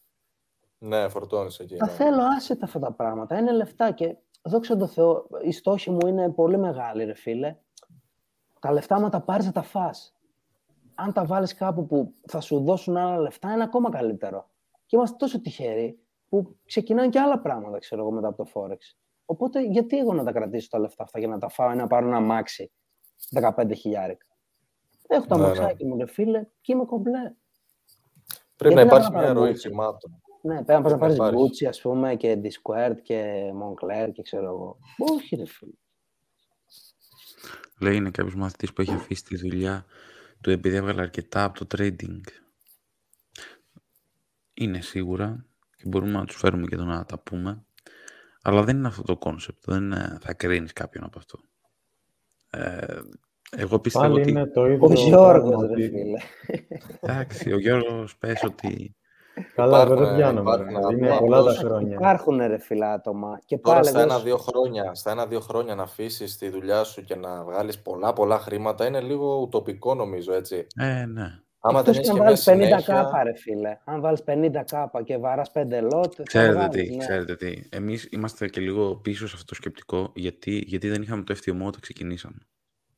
Ναι, φορτώνεις εκεί. Τα ναι. θέλω άσετα αυτά τα πράγματα. Είναι λεφτά και δόξα τω Θεώ, οι στόχοι μου είναι πολύ μεγάλοι, ρε φίλε. Τα λεφτά, άμα τα πάρεις, θα τα φας. Αν τα βάλεις κάπου που θα σου δώσουν άλλα λεφτά, είναι ακόμα καλύτερο. Και είμαστε τόσο τυχεροί που ξεκινάνε και άλλα πράγματα, ξέρω εγώ, μετά από το Forex. Οπότε, γιατί εγώ να τα κρατήσω τα λεφτά αυτά για να τα φάω ή να πάρω ένα μάξι 15 χιλιάρικα. Έχω τα Ναι, ναι. μαξάκι μου, ρε φίλε, και είμαι κομπλέ. Πρέπει να Γιατί να υπάρχει πάω μια να ροή πάρω χρημάτων. Ναι, πρέπει να πας να Πρέπει να πάρεις υπάρχει. Gucci, ας πούμε, και Discord και Moncler και ξέρω εγώ. Όχι, ρε φίλε. Λέει είναι κάποιος μαθητής που έχει αφήσει τη δουλειά του επειδή έβγαλε αρκετά από το trading. Είναι σίγουρα και μπορούμε να τους φέρουμε και εδώ να τα πούμε. Αλλά δεν είναι αυτό το concept. Δεν είναι, θα κρίνεις κάποιον από αυτό. Ε, εγώ πιστεύω Πάλι ότι... είναι το ίδιο. Ο Γιώργος, πράγμα ρε ότι- φίλε. Εντάξει, ο Γιώργος πες ότι... Καλά, Υπάρχουν, δεν πιάνομαι. υπάρχουν ρε. άτομα, Είναι πολλά τα απλώς χρόνια. Υπάρχουν, ρε φίλε, άτομα. Και Τώρα πάλι στα εγώ... ένα-δύο χρόνια, στα ένα-δύο χρόνια να αφήσεις τη δουλειά σου και να βγάλεις πολλά πολλά χρήματα είναι λίγο ουτοπικό νομίζω έτσι. Ε, ναι. Άμα δεν Εκτός έχει και αν και μια βάλεις 50 συνέχεια. κάπα, ρε φίλε. Αν βάλεις 50 κάπα και βαράς 5 λότ, θα Ξέρετε βγάλεις, τι, ναι. ξέρετε τι. Εμείς είμαστε και λίγο πίσω σε αυτό το σκεπτικό γιατί, γιατί δεν είχαμε το FTMO όταν ξεκινήσαμε.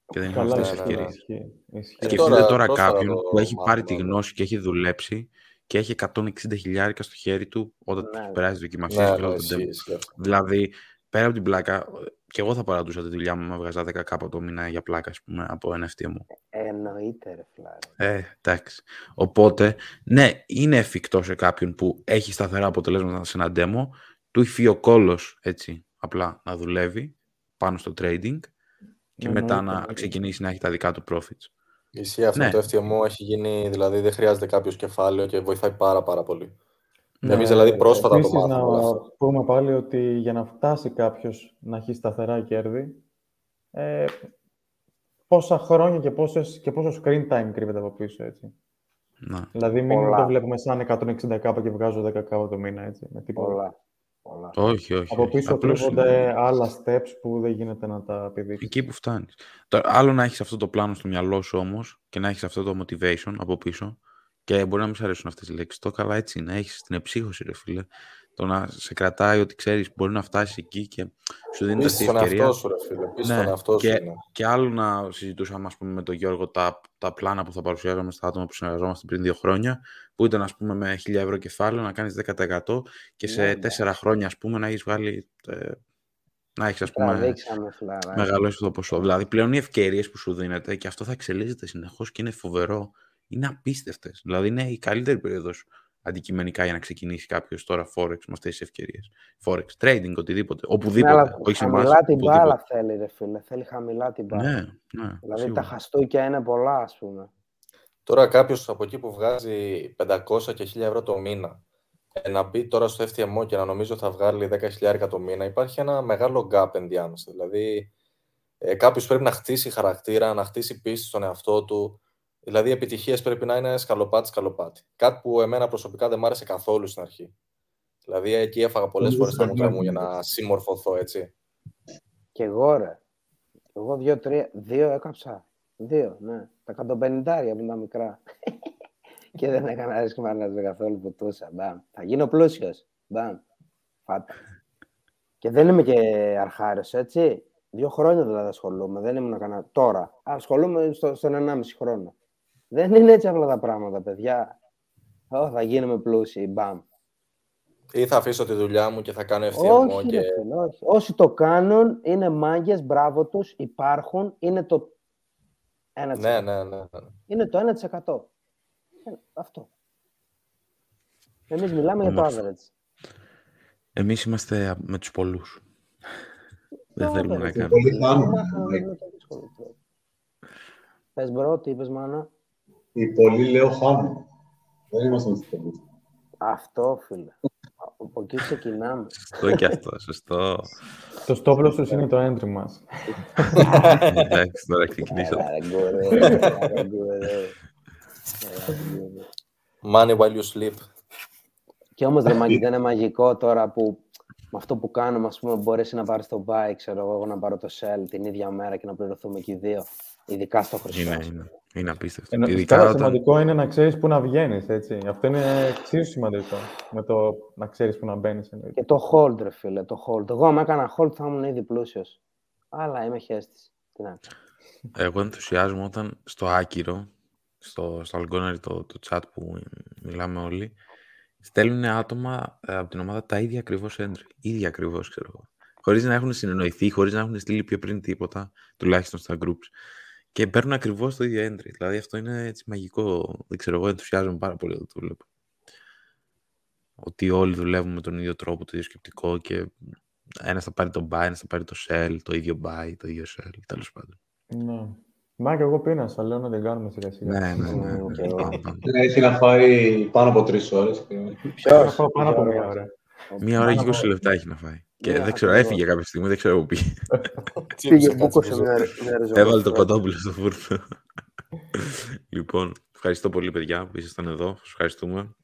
Και δεν είχαμε Καλά, αυτές τις ναι, ναι, ναι. ευκαιρίες. ισχύει, ισχύει. Και Σκεφτείτε τώρα τώρα, πρόσφατα κάποιον το που έχει πάρει τη μάθημα, ναι. γνώση και έχει δουλέψει και έχει 160 χιλιάρικα στο χέρι του όταν Ναι. του περάσει δοκιμασίες Ναι, και ναι, όλα τα ισχύει, demo. ισχύει αυτό. Δηλαδή, πέρα από την πλάκα, και εγώ θα παρατούσα τη δουλειά μου με βγάζα 10 κάπου το μήνα για πλάκα, ας πούμε, από NFT μου. Εννοείται, ρε φίλε. Ε, εντάξει. Οπότε, ναι, είναι εφικτό σε κάποιον που έχει σταθερά αποτελέσματα σε ένα demo, του έχει φύγει ο κόλος, έτσι, απλά να δουλεύει πάνω στο trading και Εννοείται, μετά να εννοείται. ξεκινήσει να έχει τα δικά του profits. Ισχύει αυτό Ναι. το FTMO έχει γίνει, δηλαδή δεν χρειάζεται κάποιος κεφάλαιο και βοηθάει πάρα πάρα πολύ. Ναι. Εμείς δηλαδή πρόσφατα το Επίσης, μάθαμε όλο να αυτό. πούμε πάλι ότι για να φτάσει κάποιος να έχει σταθερά κέρδη, ε, πόσα χρόνια και, πόσες, και πόσο screen time κρύβεται από πίσω, έτσι. Να. Δηλαδή, μην Πολλά. το βλέπουμε σαν 160 κάπα και βγάζω 10 κάπα το μήνα, έτσι, με τίποτα. Πολλά. Πολλά. Όχι, όχι. Από όχι. πίσω Απλώς κρύβονται άλλα steps που δεν γίνεται να τα πηδήξεις. Εκεί που φτάνεις. Άλλο να έχεις αυτό το πλάνο στο μυαλό σου όμως και να έχεις αυτό το motivation από πίσω. Και μπορεί να μην σου αρέσουν αυτές τι λέξεις. Το καλά έτσι είναι. Έχεις την εψύχωση, ρε φίλε. Το να σε κρατάει ότι ξέρεις μπορεί να φτάσεις εκεί και σου δίνει Πίστη αυτή η στον ευκαιρία. εαυτό σου, ρε φίλε. Πίστη Ναι, στον εαυτό σου. και, είναι. και άλλο να συζητούσαμε ας πούμε, με τον Γιώργο τα, τα πλάνα που θα παρουσιάζαμε στα άτομα που συνεργαζόμαστε πριν δύο χρόνια, που ήταν ας πούμε, με 1000 ευρώ κεφάλαιο να κάνεις 10% και σε Ναι, ναι. τέσσερα χρόνια ας πούμε, να έχεις βγάλει. Ε, να έχεις ας πούμε, Τραβήξαμε, φιλαράκι. μεγαλώσει αυτό το ποσό. Δηλαδή πλέον οι ευκαιρίες που σου δίνεται και αυτό θα εξελίσσεται συνεχώς και είναι φοβερό. Είναι απίστευτες. Δηλαδή είναι η καλύτερη περίοδος αντικειμενικά για να ξεκινήσει κάποιος τώρα Forex με αυτές τις ευκαιρίες. Forex, trading, οτιδήποτε. Ναι, Οπουδήποτε. αλλά όχι σε εμάς, χαμηλά την οπουδήποτε. μπάλα θέλει, ρε φίλε. Θέλει χαμηλά την μπάλα. Ναι, ναι. δηλαδή σίγουρα. τα χαστούκια είναι πολλά, ας πούμε. Τώρα κάποιος από εκεί που βγάζει 500 και 1000 ευρώ το μήνα ε, να μπει τώρα στο FTMO και να νομίζει ότι θα βγάλει 10.000 το μήνα, υπάρχει ένα μεγάλο gap ενδιάμεσα. Δηλαδή, ε, κάποιος πρέπει να χτίσει χαρακτήρα, να χτίσει πίστη στον εαυτό του. Δηλαδή, οι επιτυχίες πρέπει να είναι σκαλοπάτι σκαλοπάτι. Κάτι που εμένα προσωπικά δεν μ' άρεσε καθόλου στην αρχή. Δηλαδή, εκεί έφαγα πολλές Νομίζω φορές τα μούτρα μου για σταγνάρει. να συμμορφωθώ, έτσι. Και εγώ, ρε. Εγώ δύο, τρία, δύο έκαψα. Δύο, ναι. Τα 150 που ήταν μικρά. και δεν έκανα ρίσκο με καθόλου που τούσα. Μπαμ. Θα γίνω πλούσιος. Μπαμ. Φάτα. και δεν είμαι και αρχάριος, έτσι. Δύο χρόνια δηλαδή ασχολούμαι. Δεν ήμουν κανένα. Τώρα. Ασχολούμαι στο, στον 1,5 χρόνο. Δεν είναι έτσι απλά τα πράγματα, παιδιά. Ω, θα γίνουμε πλούσιοι. Μπαμ. Ή θα αφήσω τη δουλειά μου και θα κάνω FTMO Όχι, και ρε φίλε, όχι. Όσοι το κάνουν είναι μάγκες, μπράβο τους, υπάρχουν, είναι το 1%. Ναι, ναι, ναι. ναι. Είναι το 1%. Ε, Αυτό. Εμείς μιλάμε για το Όμορφο. average. Εμείς είμαστε με τους πολλούς. Δεν Το θέλουμε να average. κάνουμε. Πολύ χάνουμε. Μάθαμε με το δύσκολο τρόπο. Πες bro, τι είπες μάνα; Οι πολλοί λέω χάνουν. Δεν είμαστε με τους πολλούς. Αυτό φίλε. Από εκεί ξεκινάμε. Σωστό και αυτό, σωστό. Το stop loss τους είναι το entry μας. Εντάξει, τώρα ξεκινήσαμε. Έλα, ρε, γκουρέ, έλα, ρε, γκουρέ. Έλα, ρε, γκουρέ. Money while you sleep. Και όμως ρε, Μάγκη, δεν είναι μαγικό τώρα που με αυτό που κάνουμε, ας πούμε, μπορείς να πάρεις το buy, ξέρω εγώ, εγώ να πάρω το sell την ίδια μέρα και να πληρωθούμε και οι δύο. Ειδικά στο χρυσό. Είναι, είναι, είναι απίστευτο. Ενώ, Ειδικά τώρα όταν... σημαντικό είναι να ξέρεις πού να βγαίνεις, έτσι. Αυτό είναι εξίσου σημαντικό. Με το να ξέρεις πού να μπαίνεις. εννοείται. Και το hold, ρε φίλε, το hold. Εγώ, άμα έκανα hold, θα ήμουν ήδη πλούσιος. Αλλά είμαι χέστης. Τι να Εγώ ενθουσιάζομαι όταν στο άκυρο, στο, στο Algonary, το, το chat που μιλάμε όλοι, στέλνουν άτομα ε, από την ομάδα τα ίδια ακριβώς entry. ίδια ακριβώς, ξέρω εγώ. Χωρίς να έχουν συνεννοηθεί, χωρίς να έχουν στείλει πιο πριν τίποτα, τουλάχιστον στα groups. Και παίρνουν ακριβώς το ίδιο entry. Δηλαδή αυτό είναι έτσι μαγικό. Δεν ξέρω, εγώ ενθουσιάζομαι πάρα πολύ όταν το βλέπω. Ότι όλοι δουλεύουμε με τον ίδιο τρόπο, το ίδιο σκεπτικό και ένας θα πάρει το buy, ένας θα πάρει το sell, το ίδιο buy, το ίδιο sell, τέλος πάντων. Ναι. Μα και εγώ πίνασα, λέω να την κάνουμε σιγά σιγά. Ναι, ναι, ναι. Μμμ, και εγώ. Πάμε, πάμε. Έχει να φάει πάνω από τρεις ώρες. Θα φάω πάνω από μία ώρα. Μία ώρα και Πάνω 20 από- λεπτά έχει να φάει. Και Ναι, δεν ξέρω, ακριβώς. έφυγε κάποια στιγμή, δεν ξέρω που πήγε. Πήγε μπούκωσε μια μια ριζοβολή. Έβαλε το κοντόπουλο στο φούρνο. λοιπόν, ευχαριστώ πολύ, παιδιά, που ήσασταν εδώ. Σας ευχαριστούμε.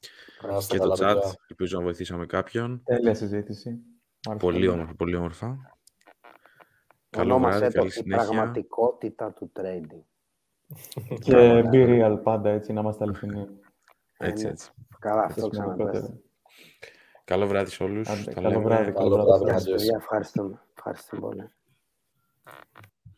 Να είστε Και το καλά, chat. παιδιά. Ελπίζω να βοηθήσαμε κάποιον. Τέλεια συζήτηση. Μ' άρεσε Πολύ όμορφα, πολύ όμορφα. Καλό Ονόμασέ βράδυ, το καλή η συνέχεια. πραγματικότητα του trading. Και be real πάντα, έτσι, να είμαστε αληθινοί. Έτσι, Ναι. έτσι. Καλά, Το αυτό ξαναπες. Σημαντικότερο. Καλό βράδυ σε όλους. Άντε, Τα καλό λέμε. βράδυ, Καλό καλό βράδυ, βράδυ. Μάγκες. Παιδιά, ευχαριστούμε. Ευχαριστούμε πολύ.